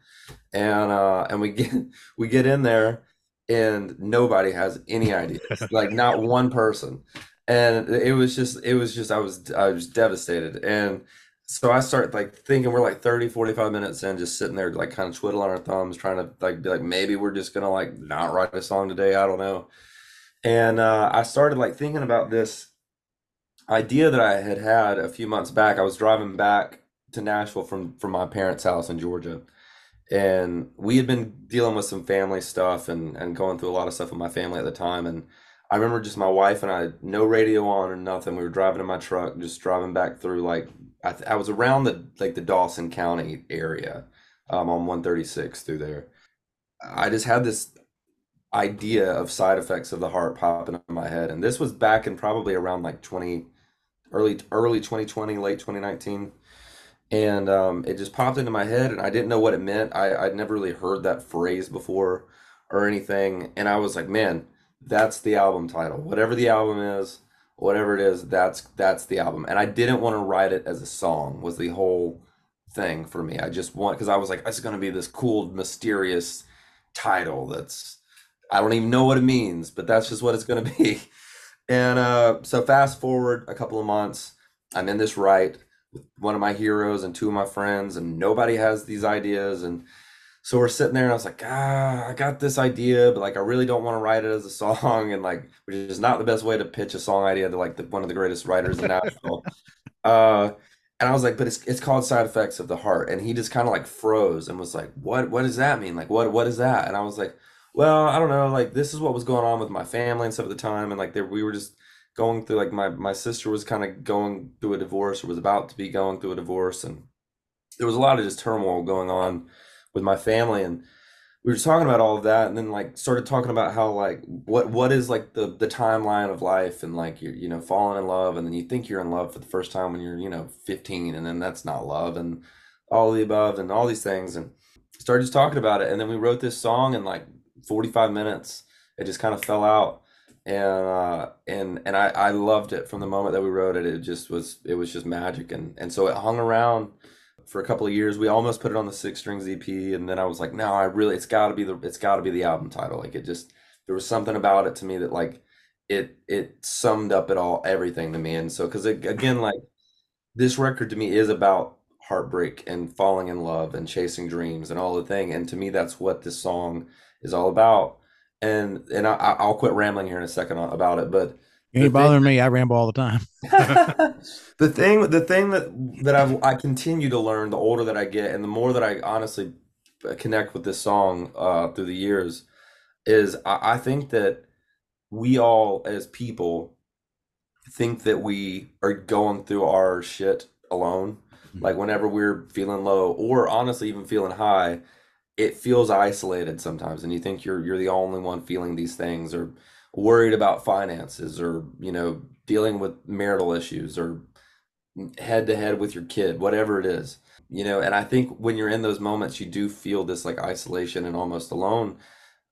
And uh, and we get we get in there, and nobody has any ideas, like not one person. And it was just it was just I was I was devastated. And so I start like thinking we're like 30, 45 minutes in, just sitting there like kind of twiddling our thumbs, trying to like be like maybe we're just gonna like not write a song today. I don't know. And uh, I started like thinking about this idea that I had had a few months back. I was driving back to Nashville from from my parents' house in Georgia, and we had been dealing with some family stuff and and going through a lot of stuff with my family at the time and I remember just my wife and I no radio on or nothing we were driving in my truck just driving back through like I, th- I was around the like the Dawson County area um, on 136 through there. I just had this idea of side effects of the heart popping in my head and this was back in probably around like 20 early early 2020 late 2019 and um, it just popped into my head and i didn't know what it meant. I, i'd never really heard that phrase before or anything and i was like man that's the album title. Whatever the album is whatever it is that's that's the album and i didn't want to write it as a song was the whole thing for me i just want because i was like it's going to be this cool mysterious title that's i don't even know what it means but that's just what it's going to be and uh, so fast forward a couple of months i'm in this write with one of my heroes and two of my friends, and nobody has these ideas. And so we're sitting there, and I was like, ah, I got this idea, but like I really don't want to write it as a song, and like which is not the best way to pitch a song idea to like the, one of the greatest writers in Nashville. uh, and I was like, but it's it's called Side Effects of the Heart, and he just kind of like froze and was like, what what does that mean? Like what what is that? And I was like, well, I don't know. Like this is what was going on with my family and stuff at the time, and like there we were just going through like my my sister was kind of going through a divorce or was about to be going through a divorce and there was a lot of just turmoil going on with my family and we were talking about all of that and then like started talking about how like what what is like the the timeline of life and like you're you know falling in love and then you think you're in love for the first time when you're you know 15 and then that's not love and all the above and all these things and started just talking about it and then we wrote this song in like 45 minutes it just kind of fell out and uh, and and I, I loved it from the moment that we wrote it. It just was it was just magic, and and so it hung around for a couple of years. We almost put it on the Six Strings EP, and then I was like, no, I really it's got to be the it's got to be the album title. Like it just there was something about it to me that like it it summed up it all everything to me, and so because again like this record to me is about heartbreak and falling in love and chasing dreams and all the thing, and to me that's what this song is all about and and I, I'll quit rambling here in a second about it. But you ain't bothering me. I ramble all the time. the thing, the thing that that I I continue to learn the older that I get, and the more that I honestly connect with this song uh, through the years, is I, I think that we all as people think that we are going through our shit alone. Mm-hmm. Like whenever we're feeling low, or honestly even feeling high, it feels isolated sometimes and you think you're you're the only one feeling these things or worried about finances or you know dealing with marital issues or head to head with your kid whatever it is. You know and i think when you're in those moments you do feel this like isolation and almost alone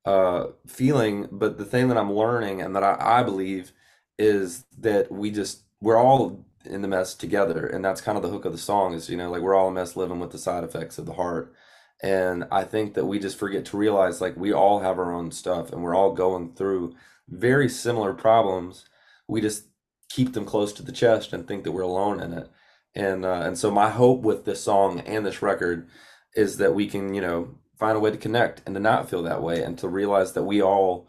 uh feeling. But the thing that i'm learning and that i, I believe is that we just we're all in the mess together. And that's kind of the hook of the song is you know like we're all a mess living with the side effects of the heart. And I think that we just forget to realize like we all have our own stuff and we're all going through very similar problems. We just keep them close to the chest and think that we're alone in it. And uh, and so my hope with this song and this record is that we can, you know, find a way to connect and to not feel that way and to realize that we all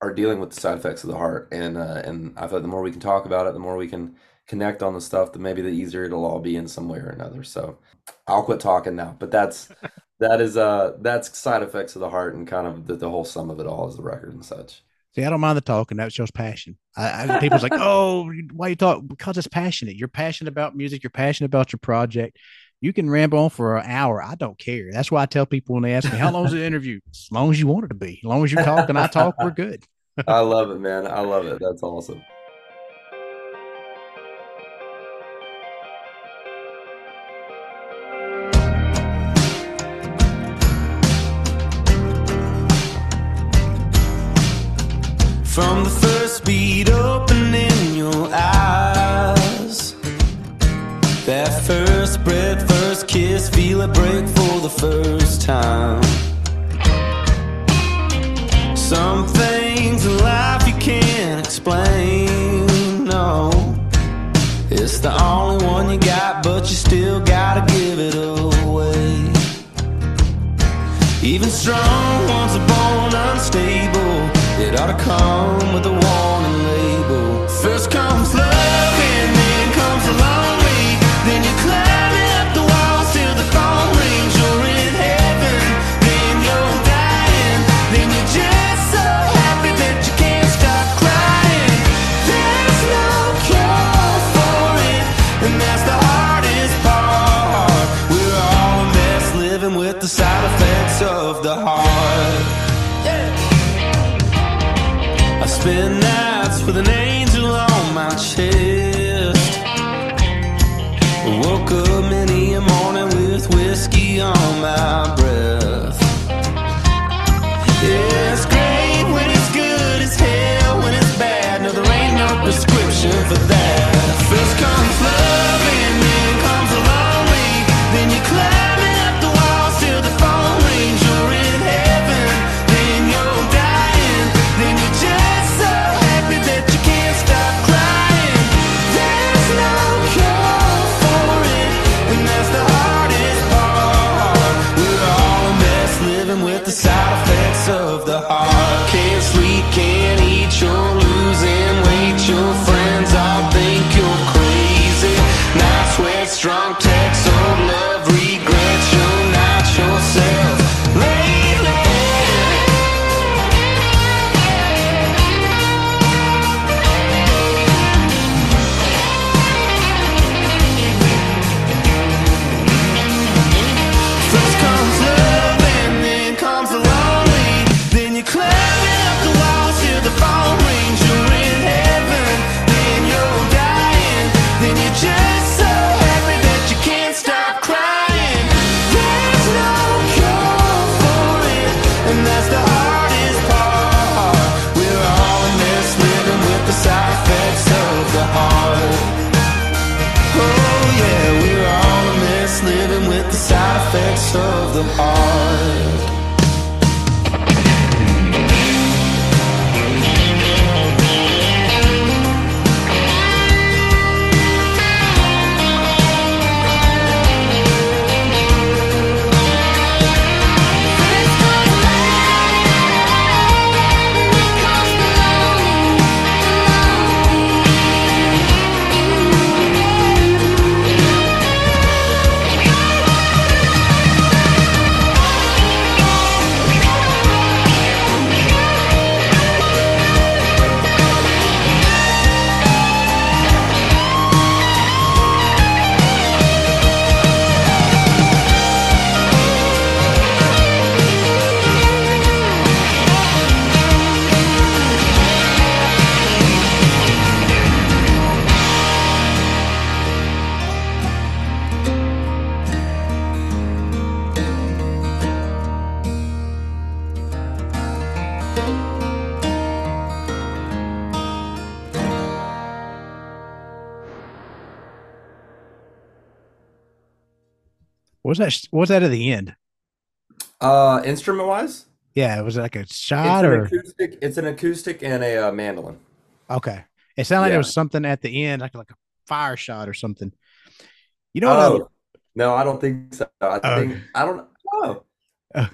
are dealing with the side effects of the heart. And uh, and I thought like the more we can talk about it, the more we can connect on the stuff, the maybe the easier it'll all be in some way or another. So I'll quit talking now. But that's that is uh that's side effects of the heart and kind of the, the whole sum of it all is the record and such. See, I don't mind the talking. That shows passion. I, I people's like, oh, why you talk? Because it's passionate. You're passionate about music. You're passionate about your project. You can ramble on for an hour. I don't care. That's why I tell people when they ask me, how long is the interview? As long as you want it to be. As long as you talk and I talk, we're good. I love it, man. I love it. That's awesome. Feel it break for the first time. Some things in life you can't explain, no. It's the only one you got But you still gotta give it away. Even strong ones are born unstable. It ought to come with a What was that? What was that at the end? Uh, instrument wise, Yeah, it was like a shot an or acoustic. It's an acoustic and a uh, mandolin. okay? It sounded like there Yeah. was something at the end, like like a fire shot or something. You know what? I- Oh, no, I don't think so. I Oh. think I don't. Oh, I,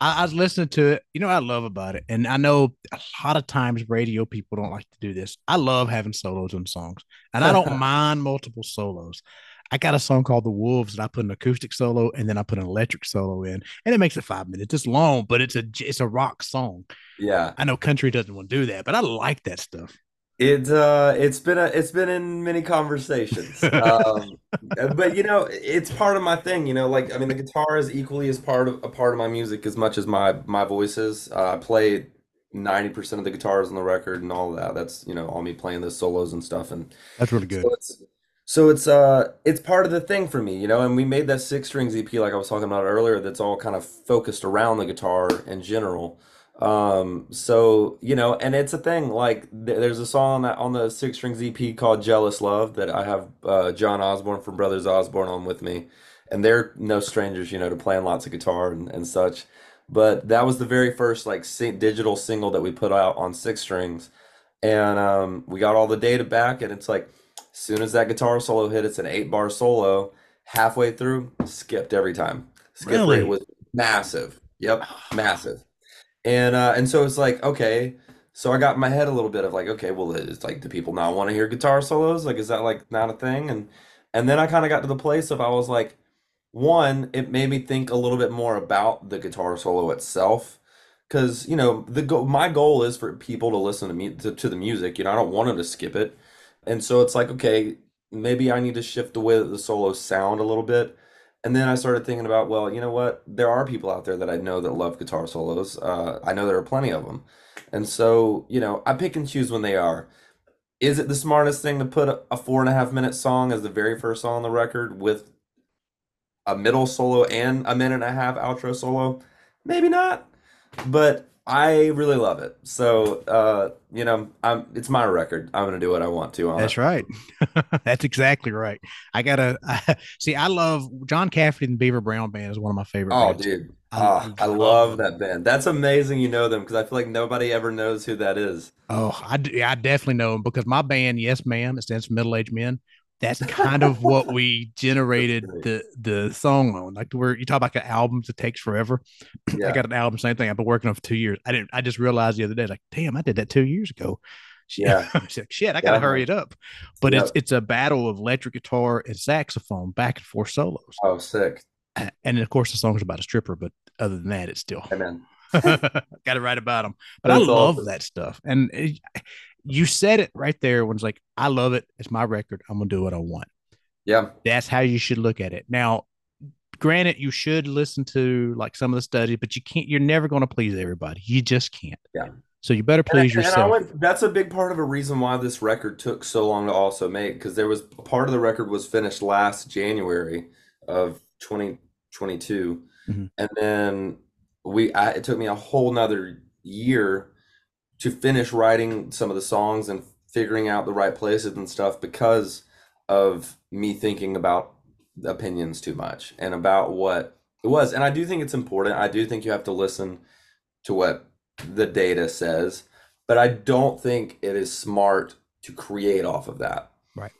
I was listening to it. You know what I love about it, and I know a lot of times radio people don't like to do this. I love having solos on songs, and I don't mind multiple solos. I got a song called "The Wolves" that I put an acoustic solo and then I put an electric solo in, and it makes it five minutes. It's long, but it's a it's a rock song. yeah. I know country doesn't want to do that, but I like that stuff. It uh, it's been a, it's been in many conversations. Um, but you know, it's part of my thing. You know, like I mean, the guitar is equally as part of a part of my music as much as my my voice is. Uh, I play 90% of the guitars on the record and all that. That's, you know, all me playing the solos and stuff. And That's really good. so it's so it's uh it's part of the thing for me, you know, and we made that six strings EP like I was talking about earlier that's all kind of focused around the guitar in general. Um so, you know, and it's a thing like th there's a song on that on the six strings EP called Jealous Love that I have uh John Osborne from Brothers Osborne on with me. And they're no strangers, you know, to playing lots of guitar and, and such. But that was the very first like digital single that we put out on six strings. And um, we got all the data back, and it's like, soon as that guitar solo hit, it's an eight bar solo. Halfway through, skipped every time. Skip Really? rate was massive. Yep, massive. And uh, and so it's like, okay, so I got in my head a little bit of like, okay, well, it's like, do people not want to hear guitar solos? Like, is that like not a thing? And and then I kind of got to the place of I was like, one, it made me think a little bit more about the guitar solo itself. Because, you know, the go my goal is for people to listen to me to, to the music. You know, I don't want them to skip it. And so it's like, okay, maybe I need to shift the way that the solos sound a little bit. And then I started thinking about, well, you know what? There are people out there that I know that love guitar solos. Uh, I know there are plenty of them. And so, you know, I pick and choose when they are. Is it the smartest thing to put a, four and a half minute song as the very first song on the record with a middle solo and a minute and a half outro solo? Maybe not. But I really love it. So, uh, you know, I'm it's my record. I'm gonna do what I want to on That's it. right. That's exactly right. I gotta see. I love John Cafferty and Beaver Brown Band is one of my favorite Oh, bands. dude. I, Ah, I I love that band. That's amazing you know them because I feel like nobody ever knows who that is. Oh, I definitely know them because my band, Yes Ma'am, it stands for Middle Aged Men. That's kind of what we generated the the song on. Like where you talk about the albums, it takes forever. I got an album, same thing. I've been working on for two years. I didn't. I just realized the other day, like, damn, I did that two years ago. Yeah. I like, shit, I gotta hurry it up. But it's it's a battle of electric guitar and saxophone, back and forth solos. Oh, sick. And of course, the song's about a stripper. But other than that, it's still man. got to write about them. But I love awesome. that stuff. And it, you said it right there when it's like, I love it. It's my record. I'm gonna do what I want. Yeah. That's how you should look at it. Now, granted, you should listen to like some of the studies, but you can't. You're never going to please everybody. You just can't. Yeah. So you better And, please and I yourself. went, that's a big part of a reason why this record took so long to also make because there was part of the record was finished last January of 2022. Mhm. And then we, I, it took me a whole nother year to finish writing some of the songs and figuring out the right places and stuff because of me thinking about opinions too much and about what it was. And I do think it's important. I do think you have to listen to what the data says, but I don't think it is smart to create off of that. Right.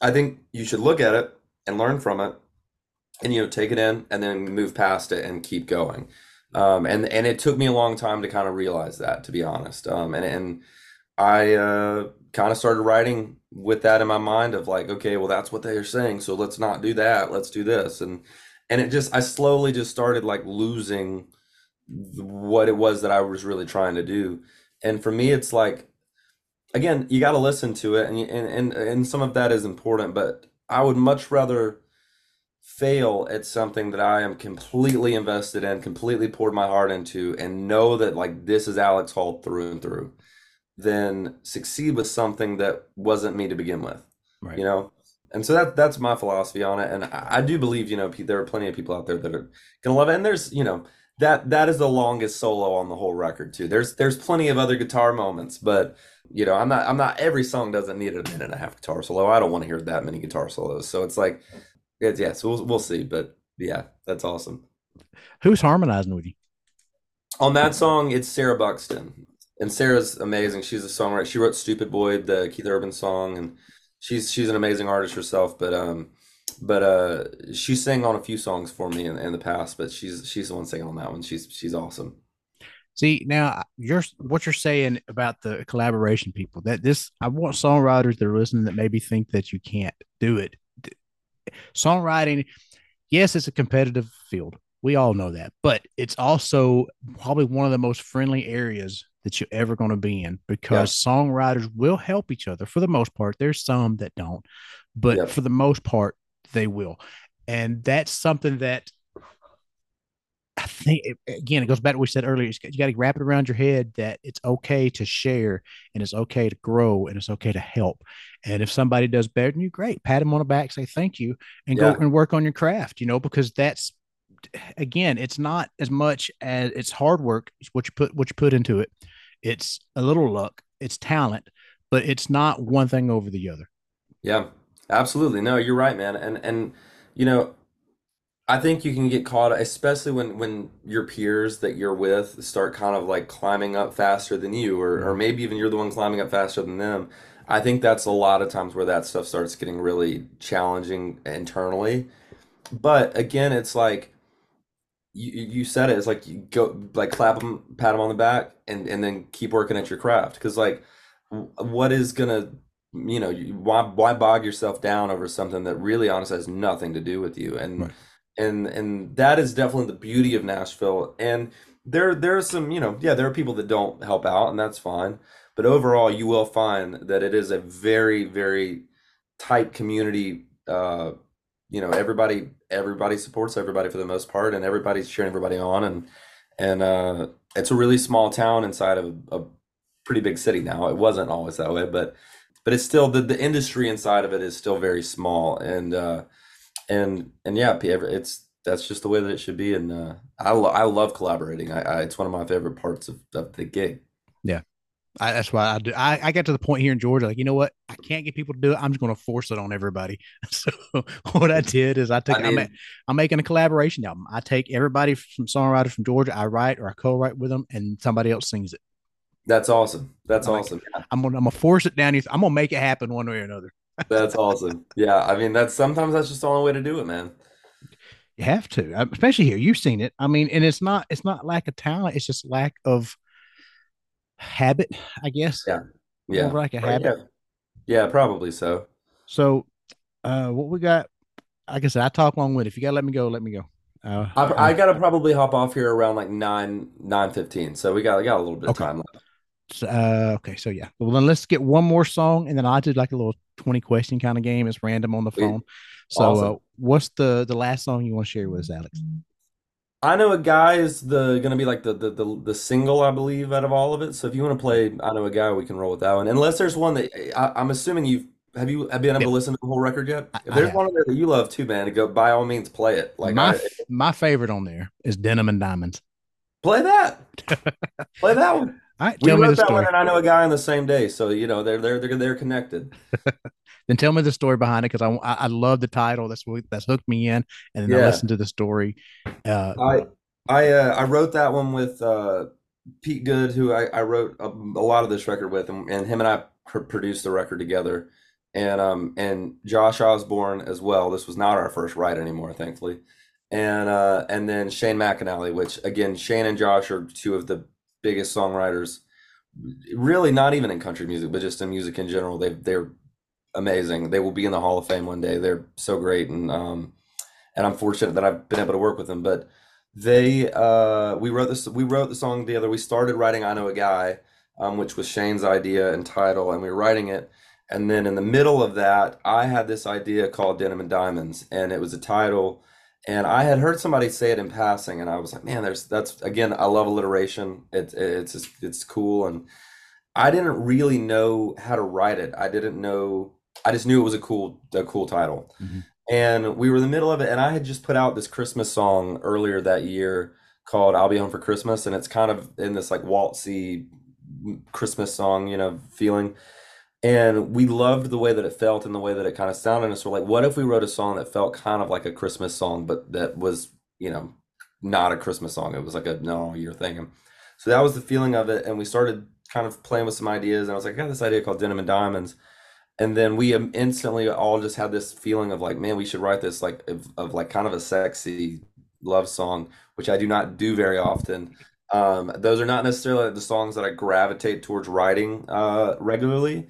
I think you should look at it and learn from it and you know take it in and then move past it and keep going. Um, and and it took me a long time to kind of realize that, to be honest. Um, and and I uh, kind of started writing with that in my mind of like, okay, well that's what they are saying, so let's not do that. Let's do this. And and it just I slowly just started like losing what it was that I was really trying to do. And for me, it's like again, you got to listen to it, and, and and and some of that is important. But I would much rather fail at something that I am completely invested in, completely poured my heart into, and know that like this is Alex Hall through and through, than succeed with something that wasn't me to begin with. Right. You know. And so that that's my philosophy on it, and I, I do believe you know there are plenty of people out there that are gonna love it, and there's you know that that is the longest solo on the whole record too. There's there's plenty of other guitar moments, but you know I'm not I'm not every song doesn't need a minute and a half guitar solo. I don't want to hear that many guitar solos. So it's like it's yeah, so we'll we'll see, but yeah, that's awesome. Who's harmonizing with you? On that song, it's Sarah Buxton, and Sarah's amazing. She's a songwriter. She wrote "Stupid Boy," the Keith Urban song, and she's she's an amazing artist herself. But um, but uh, she sang on a few songs for me in, in the past. But she's she's the one singing on that one. She's she's awesome. See, now you're what you're saying about the collaboration people. That this I want songwriters that are listening that maybe think that you can't do it. Songwriting, yes, it's a competitive field. We all know that, but it's also probably one of the most friendly areas that you're ever going to be in because songwriters will help each other for the most part. There's some that don't, but Yep. for the most part, they will. And that's something that I think again, it goes back to what we said earlier. You got to wrap it around your head that it's okay to share and it's okay to grow and it's okay to help. And if somebody does better than you, great, pat them on the back, say thank you, and go and work on your craft. You know, because that's again, it's not as much as it's hard work. It's what you put what you put into it. It's a little luck. It's talent, but it's not one thing over the other. Yeah, absolutely. No, you're right, man. And and you know, I think you can get caught, especially when when your peers that you're with start kind of like climbing up faster than you, or or mm-hmm. maybe even you're the one climbing up faster than them. I think that's a lot of times where that stuff starts getting really challenging internally. But again, it's like you you said it. It's like you go like clap them, pat them on the back, and and then keep working at your craft. Because like, what is gonna you know why why bog yourself down over something that really honestly has nothing to do with you and Right. And and that is definitely the beauty of Nashville. And there there are some you know yeah there are people that don't help out and that's fine. But overall you will find that it is a very very tight community uh you know everybody everybody supports everybody for the most part, and everybody's cheering everybody on, and and uh, it's a really small town inside of a, pretty big city now. It wasn't always that way, but but it's still the, the industry inside of it is still very small, and uh, and and yeah, it's that's just the way that it should be, and uh, I lo- I love collaborating. I, I, it's one of my favorite parts of, of the gig. Yeah, I, that's why I do. I, I got to the point here in Georgia, like you know what, I can't get people to do it. I'm just going to force it on everybody. So what I did is I took. I am I'm making a collaboration album. I take everybody from songwriters from Georgia. I write or I co-write with them, and somebody else sings it. That's awesome. That's I'm awesome. Like, I'm gonna I'm gonna force it down. I'm gonna make it happen one way or another. That's awesome. Yeah, I mean that's sometimes that's just the only way to do it, man. You have to, uh, especially here. You've seen it. I mean, and it's not it's not lack of talent. It's just lack of habit, I guess. Yeah. Yeah. More like a habit. Yeah. yeah, probably so. So, uh, what we got? Like I said, I talk long with. If you gotta let me go, let me go. Uh, I, I, gotta probably hop off here around like nine nine fifteen. So we got we got a little bit okay. of time left. Uh, okay, so yeah. Well, then let's get one more song, and then I did like a little twenty question kind of game. It's random on the phone. So, uh, awesome. uh, what's the the last song you want to share with us, Alex? I know a guy is the gonna be like the, the the the single I believe out of all of it. So if you want to play, I know a guy, we can roll with that one. Unless there's one that I, am assuming you've have you have been able to listen to the whole record yet? If there's one there that you love too, man, to go by all means play it. Like my I, my favorite on there is Denim and Diamonds. Play that. play that one. All right, we tell wrote me the that story. one, and I know a guy on the same day, so you know they're they're they're, they're connected. then tell me the story behind it because I, I, I love the title. That's what that's hooked me in, and then yeah. I listen to the story. Uh, I I uh, I wrote that one with uh, Pete Good, who I, I wrote a, a, lot of this record with, and, and him and I pr- produced the record together, and um and Josh Osborne as well. This was not our first write anymore, thankfully, and uh and then Shane McAnally, which again Shane and Josh are two of the biggest songwriters, really not even in country music, but just in music in general. They they're amazing. They will be in the Hall of Fame one day. They're so great, and um and I'm fortunate that I've been able to work with them, but they uh we wrote this we wrote the song together we started writing i know a guy um, which was shane's idea and title and we were writing it and then in the middle of that i had this idea called denim and diamonds and it was a title and i had heard somebody say it in passing and i was like man there's that's again i love alliteration. It, it's it's it's cool. And i didn't really know how to write it. I didn't know i just knew it was a cool a cool title. Mm-hmm. And we were in the middle of it and i had just put out this christmas song earlier that year called i'll be home for christmas and it's kind of in this like waltzy christmas song you know feeling and we loved the way that it felt and the way that it kind of sounded. And so we're like what if we wrote a song that felt kind of like a christmas song but that was you know not a christmas song. It was like a no you're thinking. So that was the feeling of it. And we started kind of playing with some ideas. And i was like i got this idea called denim and diamonds. And then we um, instantly all just had this feeling of like man we should write this like of, of, like kind of a sexy love song which i do not do very often um, those are not necessarily the songs that i gravitate towards writing uh, regularly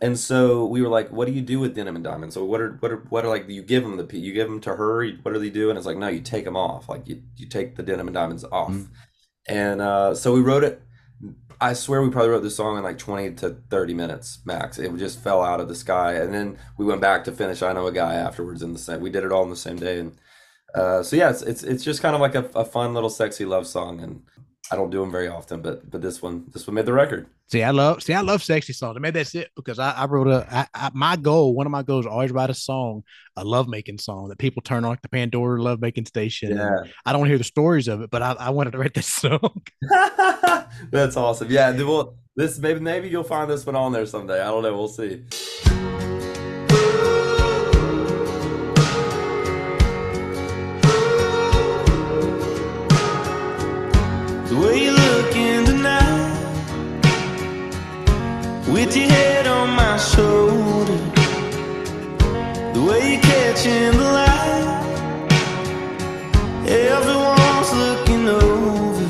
and so we were like what do you do with denim and diamonds?" so what are what are what are like you give them the you give them to her what do they do and it's like no you take them off like you, you take the denim and diamonds off mm-hmm. and uh, so we wrote it I swear we probably wrote this song in like 20 to 30 minutes max. It just fell out of the sky. And then we went back to finish I Know a Guy afterwards in the same. We did it all in the same day. And uh, so, yeah, it's, it's, it's just kind of like a, a fun little sexy love song. And I don't do them very often, but but this one this one made the record. See, I love see, I love sexy songs. I maybe that's it because I, I wrote a I, I, my goal. One of my goals is always write a song, a love making song that people turn on like the Pandora love making station. Yeah, I don't hear the stories of it, but I, I wanted to write this song. that's awesome. Yeah, well, this maybe maybe you'll find this one on there someday. I don't know. We'll see. Way you're looking tonight With your head on my shoulder. The way you're catching the light Everyone's looking over.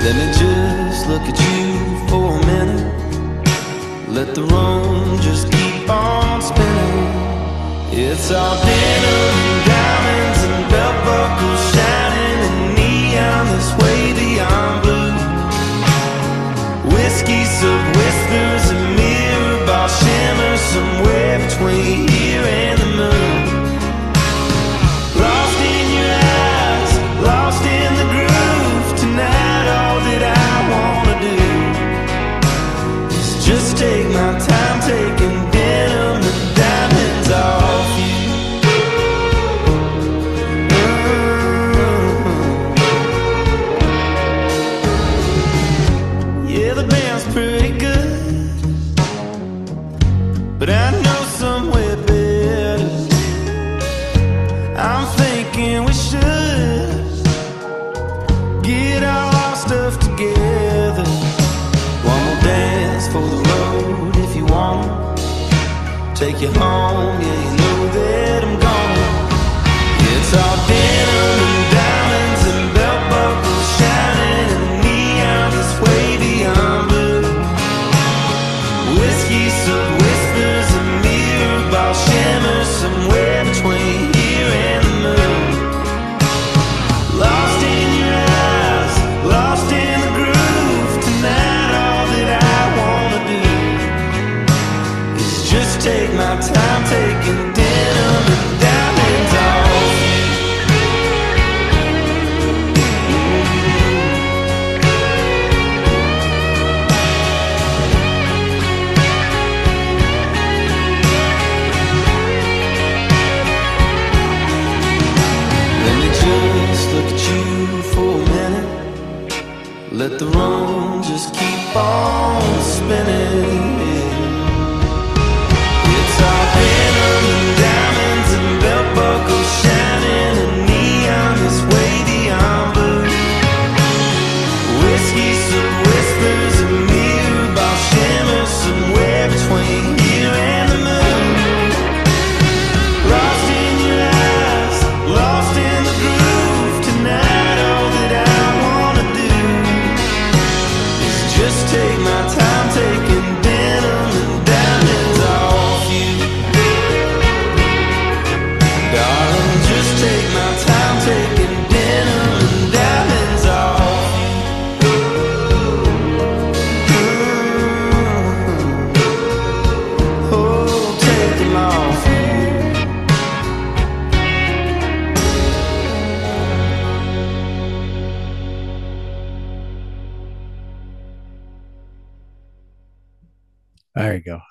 Let me just look at you for a minute. Let the room just keep on spinning. It's all dinner of whispers, and mirror ball shimmers somewhere between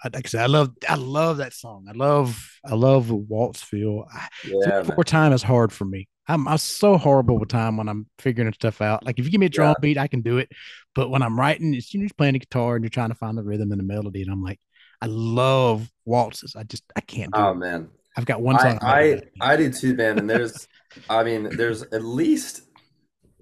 I, like I said, I love, I love that song. I love, I love waltz feel Yeah, four time is hard for me. I'm, I'm so horrible with time when I'm figuring stuff out. Like if you give me a drum Yeah. beat, I can do it. But when I'm writing, it's you're just playing the guitar and you're trying to find the rhythm and the melody. And I'm like, I love waltzes. I just, I can't do Oh it. man, I've got one I song. I I do too, man. And there's, I mean, there's at least,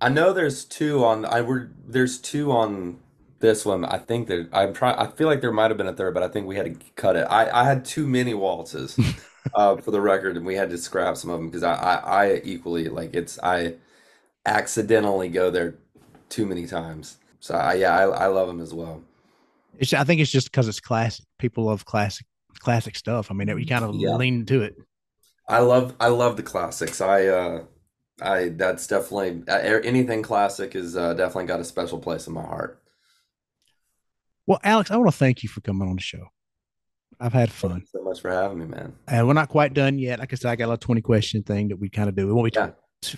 I know there's two on. I were there's two on this one. I think that I'm trying. I feel like there might have been a third, but I think we had to cut it. I I had too many waltzes, uh, for the record, and we had to scrap some of them because I, I I equally like it's I accidentally go there too many times. So I yeah I I love them as well. It's, I think it's just because it's classic. People love classic, classic stuff. I mean, we kind of Yeah. lean to it. I love I love the classics. I uh I that's definitely uh, anything classic is uh, definitely got a special place in my heart. Well, Alex, I want to thank you for coming on the show. I've had fun. you so much for having me, man. And we're not quite done yet. Like I said, I got a 20 question thing that we kind of do. It won't be Yeah.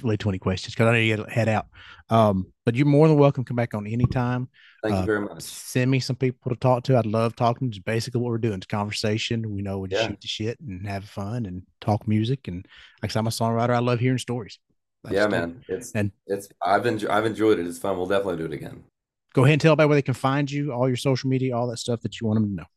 really 20 questions because I know you got to head out. Um, but you're more than welcome to come back on anytime. Thank Uh, you very much. Send me some people to talk to. I'd love talking. It's basically what we're doing. It's conversation. We know we just Yeah. shoot the shit and have fun and talk music. And like I said, I'm a songwriter. I love hearing stories. I Yeah, man. It's and- it's I've enjoyed I've enjoyed it. It's fun. We'll definitely do it again. Go ahead and tell everybody where they can find you, all your social media, all that stuff that you want them to know.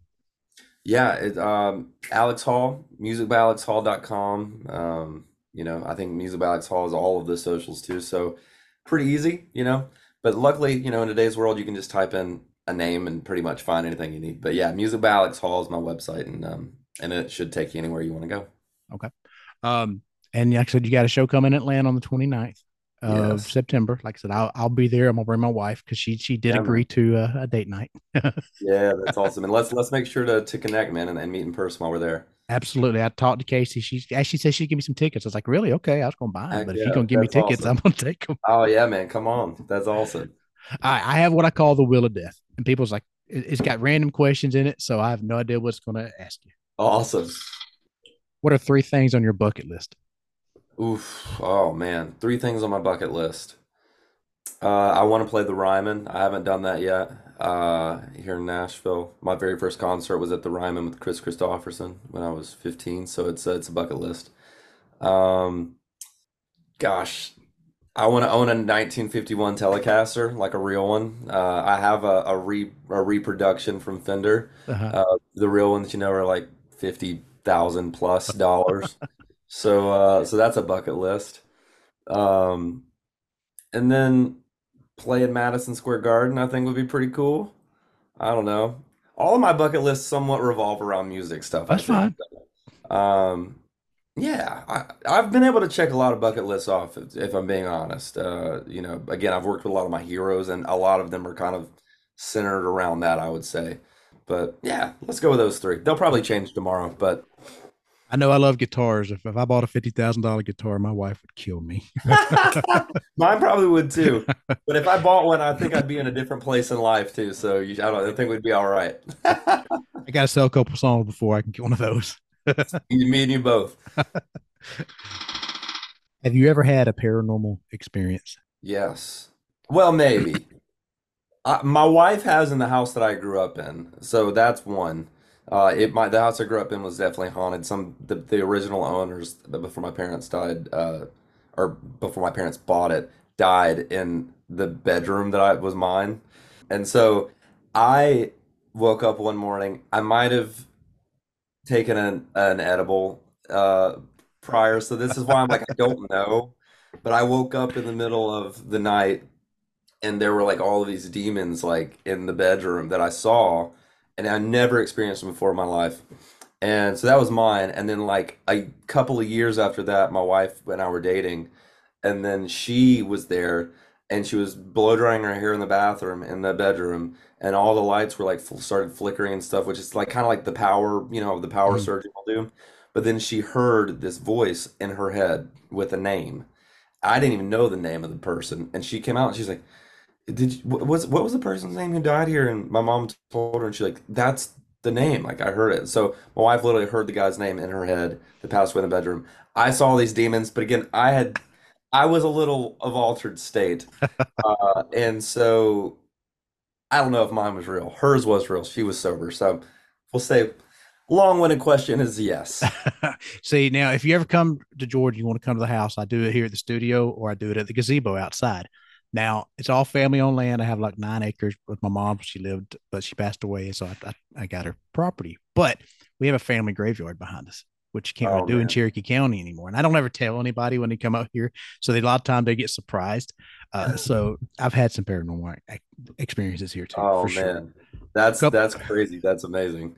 Yeah, it, um, Alex Hall, musicbyalexhall.com. Um, you know, I think Music by Alex Hall is all of the socials too. So pretty easy, you know. But luckily, you know, in today's world, you can just type in a name and pretty much find anything you need. But yeah, Music by Alex Hall is my website, and um, and it should take you anywhere you want to go. Okay. Um, and like I said, you got a show coming in Atlanta on the 29th of Yes. September. Like I said, I'll, I'll be there. I'm gonna bring my wife because she she did Yeah, agree to uh, a date night. Yeah, that's awesome. And let's let's make sure to to connect, man, and, and meet in person while we're there. Absolutely. I talked to Casey. She actually said she'd give me some tickets. I was like, really? Okay. I was going to buy them, but if you're to give me tickets, awesome. I'm to take them. Oh yeah, man, come on, that's awesome. I, I have what I call the wheel of death. And people's like, it, it's got random questions in it. So I have no idea what's to ask you. Awesome. What are three things on your bucket list? Oof. Oh man, three things on my bucket list. Uh, I want to play the Ryman. I haven't done that yet. Uh, here in Nashville, my very first concert was at the Ryman with Kris Kristofferson when I was 15. So it's a, it's a bucket list. Um, gosh, I want to own a 1951 Telecaster, like a real one. Uh, I have a a, re, a reproduction from Fender. Uh-huh. Uh, the real ones, you know, are like fifty thousand plus dollars. So uh, so that's a bucket list. Um, and then play in Madison Square Garden, I think would be pretty cool. I don't know. All of my bucket lists somewhat revolve around music stuff, That's fine. Um, yeah, I, I've been able to check a lot of bucket lists off, if, if I'm being honest. Uh, you know, again, I've worked with a lot of my heroes, and a lot of them are kind of centered around that, I would say. But yeah, let's go with those three. They'll probably change tomorrow, but I know I love guitars. If, if I bought a fifty thousand dollar guitar, my wife would kill me. mine probably would too. But if I bought one, I think I'd be in a different place in life too. So you, I don't, I think we'd be all right. I got to sell a couple songs before I can get one of those. Me and you both. Have you ever had a paranormal experience? Yes. Well, maybe. I, my wife has in the house that I grew up in, so that's one. Uh, it my the house I grew up in was definitely haunted. Some the, the original owners before my parents died, uh, or before my parents bought it, died in the bedroom that I was mine, and so I woke up one morning. I might have taken an an edible uh, prior, so this is why I'm like I don't know, but I woke up in the middle of the night and there were like all of these demons like in the bedroom that I saw, and I never experienced them before in my life. And so that was mine. And then like a couple of years after that, my wife and I were dating, and then she was there, and she was blow drying her hair in the bathroom in the bedroom, and all the lights were like started flickering and stuff, which is like kind of like the power, you know, the power Mhm. surgeon will do. But then she heard this voice in her head with a name. I didn't even know the name of the person, and she came out and she's like, did you, what was what was the person's name who died here? And my mom told her, and she's like, "That's the name." Like I heard it. So my wife literally heard the guy's name in her head that passed away in the bedroom. I saw these demons, but again, I had I was a little of altered state, uh, and so I don't know if mine was real. Hers was real. She was sober. So we'll say long-winded question is yes. See, now if you ever come to Georgia, you want to come to the house, I do it here at the studio or I do it at the gazebo outside. Now it's all family owned land. I have like nine acres with my mom. She lived, but she passed away, so I, I, I got her property. But we have a family graveyard behind us, which you can't Oh do in. Cherokee County anymore. And I don't ever tell anybody when they come out here, so they, a lot of time they get surprised. Uh, so I've had some paranormal experiences here too, Oh for sure. man. That's Couple, that's crazy. That's amazing.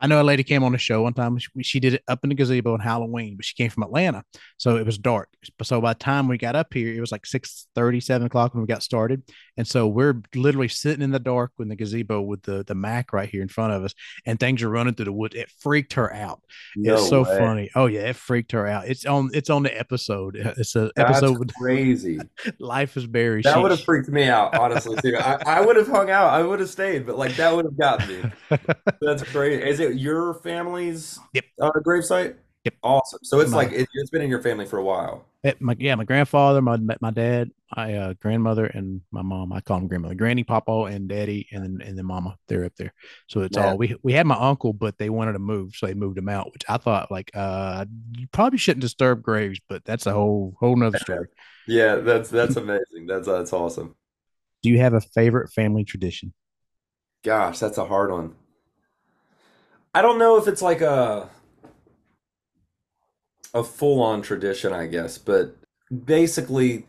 I know a lady came on the show one time. She, she did it up in the gazebo on Halloween, but she came from Atlanta, so it was dark. So by the time we got up here, it was like six thirty, seven o'clock when we got started, and so we're literally sitting in the dark in the gazebo with the the Mac right here in front of us, and things are running through the woods. It freaked her out. It's No so way. funny. Oh yeah, it freaked her out. It's on. It's on the episode. It's a episode with crazy. Life is Berry. That would have freaked me out, honestly, too. I, I would have hung out. I would have stayed, but like that would have got me. That's crazy. Is it your family's yep. uh, gravesite? Yep. Awesome. So it's My like it, it's been in your family for a while. It, my yeah, my grandfather, my my dad, my uh, grandmother, and my mom. I call them grandmother, granny, papa, and daddy, and then and then mama. They're up there. So it's Man, all we we had my uncle, but they wanted to move, so they moved him out. Which I thought like uh you probably shouldn't disturb graves, but that's a whole whole nother story. yeah, that's that's amazing. That's that's awesome. Do you have a favorite family tradition? Gosh, that's a hard one. I don't know if it's like a a full-on tradition, I guess, but basically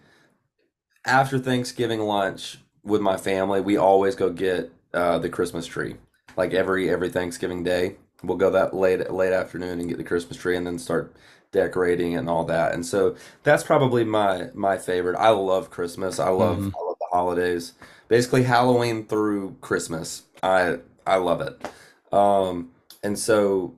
after Thanksgiving lunch with my family, we always go get uh, the Christmas tree. Like every every Thanksgiving day, we'll go that late late afternoon and get the Christmas tree, and then start decorating and all that. And so that's probably my my favorite. I love Christmas. I love hmm I love the holidays. Basically Halloween through Christmas. I I love it. Um, and so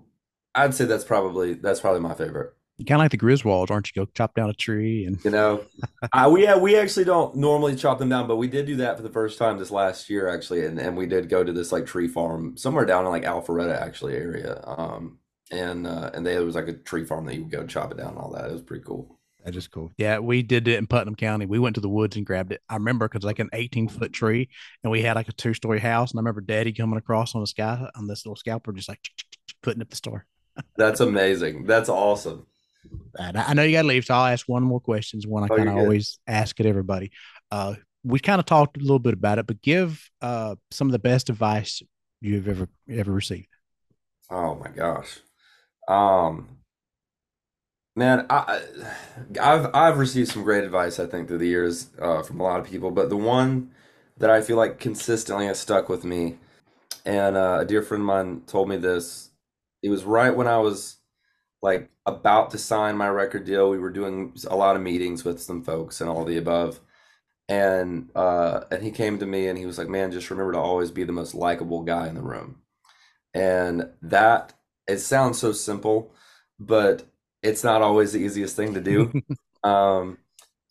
I'd say that's probably that's probably my favorite. You kind of like the Griswolds, aren't you? Go chop down a tree and You know, I, we yeah, we actually don't normally chop them down, but we did do that for the first time this last year actually, and, and we did go to this like tree farm somewhere down in like Alpharetta actually area. Um, and uh, and they, it was like a tree farm that you would go chop it down and all that. It was pretty cool. That is just cool. Yeah, we did it in Putnam County. We went to the woods and grabbed it. I remember because like an 18 foot tree, and we had like a two story house. And I remember Daddy coming across on the sky on this little scalper, just like putting up the store. That's amazing. That's awesome. And I I know you got to leave, so I'll ask one more questions. One I Oh, kind of always ask it everybody. Uh, we kind of talked a little bit about it, but give uh some of the best advice you've ever ever received. Oh my gosh. Um, Man, I, I've I've received some great advice, I think, through the years uh, from a lot of people, but the one that I feel like consistently has stuck with me, and uh, a dear friend of mine told me this. It was right when I was like about to sign my record deal. We were doing a lot of meetings with some folks and all the above, and uh, and he came to me and he was like, "Man, just remember to always be the most likable guy in the room." And that it sounds so simple, but it's not always the easiest thing to do. Um,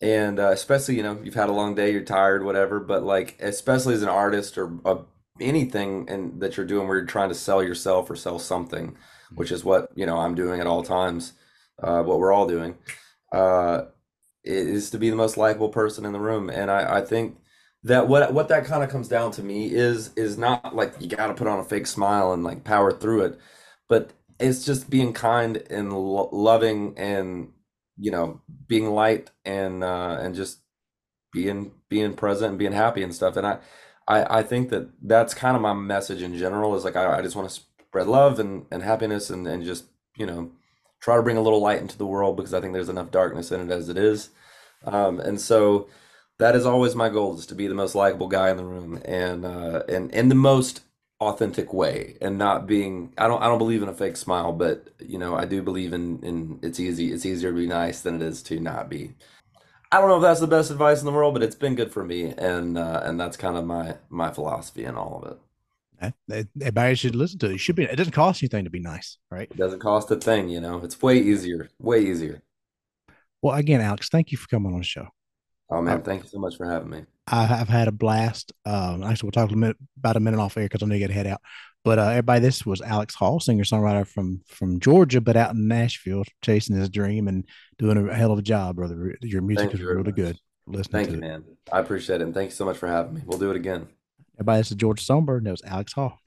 and uh, especially, you know, you've had a long day, you're tired, whatever, but like, especially as an artist or uh, anything and that you're doing where you're trying to sell yourself or sell something, which is what, you know, I'm doing at all times, uh, what we're all doing, uh, is to be the most likable person in the room. And I, I think that what what that kind of comes down to me is is not like you got to put on a fake smile and like power through it, but it's just being kind and lo loving and you know being light and uh, and just being being present and being happy and stuff. And I I, I think that that's kind of my message in general is like I, I just want to spread love and, and happiness and, and just you know try to bring a little light into the world because I think there's enough darkness in it as it is. Um, and so that is always my goal is to be the most likable guy in the room and uh, and in the most authentic way and not being I don't I don't believe in a fake smile, but you know I do believe in in it's easy it's easier to be nice than it is to not be. I don't know if that's the best advice in the world, but it's been good for me and uh, and that's kind of my my philosophy in all of it. Eh, eh, Everybody should listen to it. It should be. It doesn't cost anything to be nice, right? It doesn't cost a thing, you know. It's way easier, way easier. Well, again, Alex, thank you for coming on the show. Oh man, thank you so much for having me. I have had a blast. Um, actually, we'll talk a minute, about a minute off air because I got to head out. But uh, everybody, this was Alex Hall, singer songwriter from from Georgia, but out in Nashville, chasing his dream and doing a hell of a job, brother. Your music Thank is you really much. good. Listening Thank you, it. man. I appreciate it. And thank you so much for having me. We'll do it again. Everybody, this is Georgia Songbirds. And that was Alex Hall.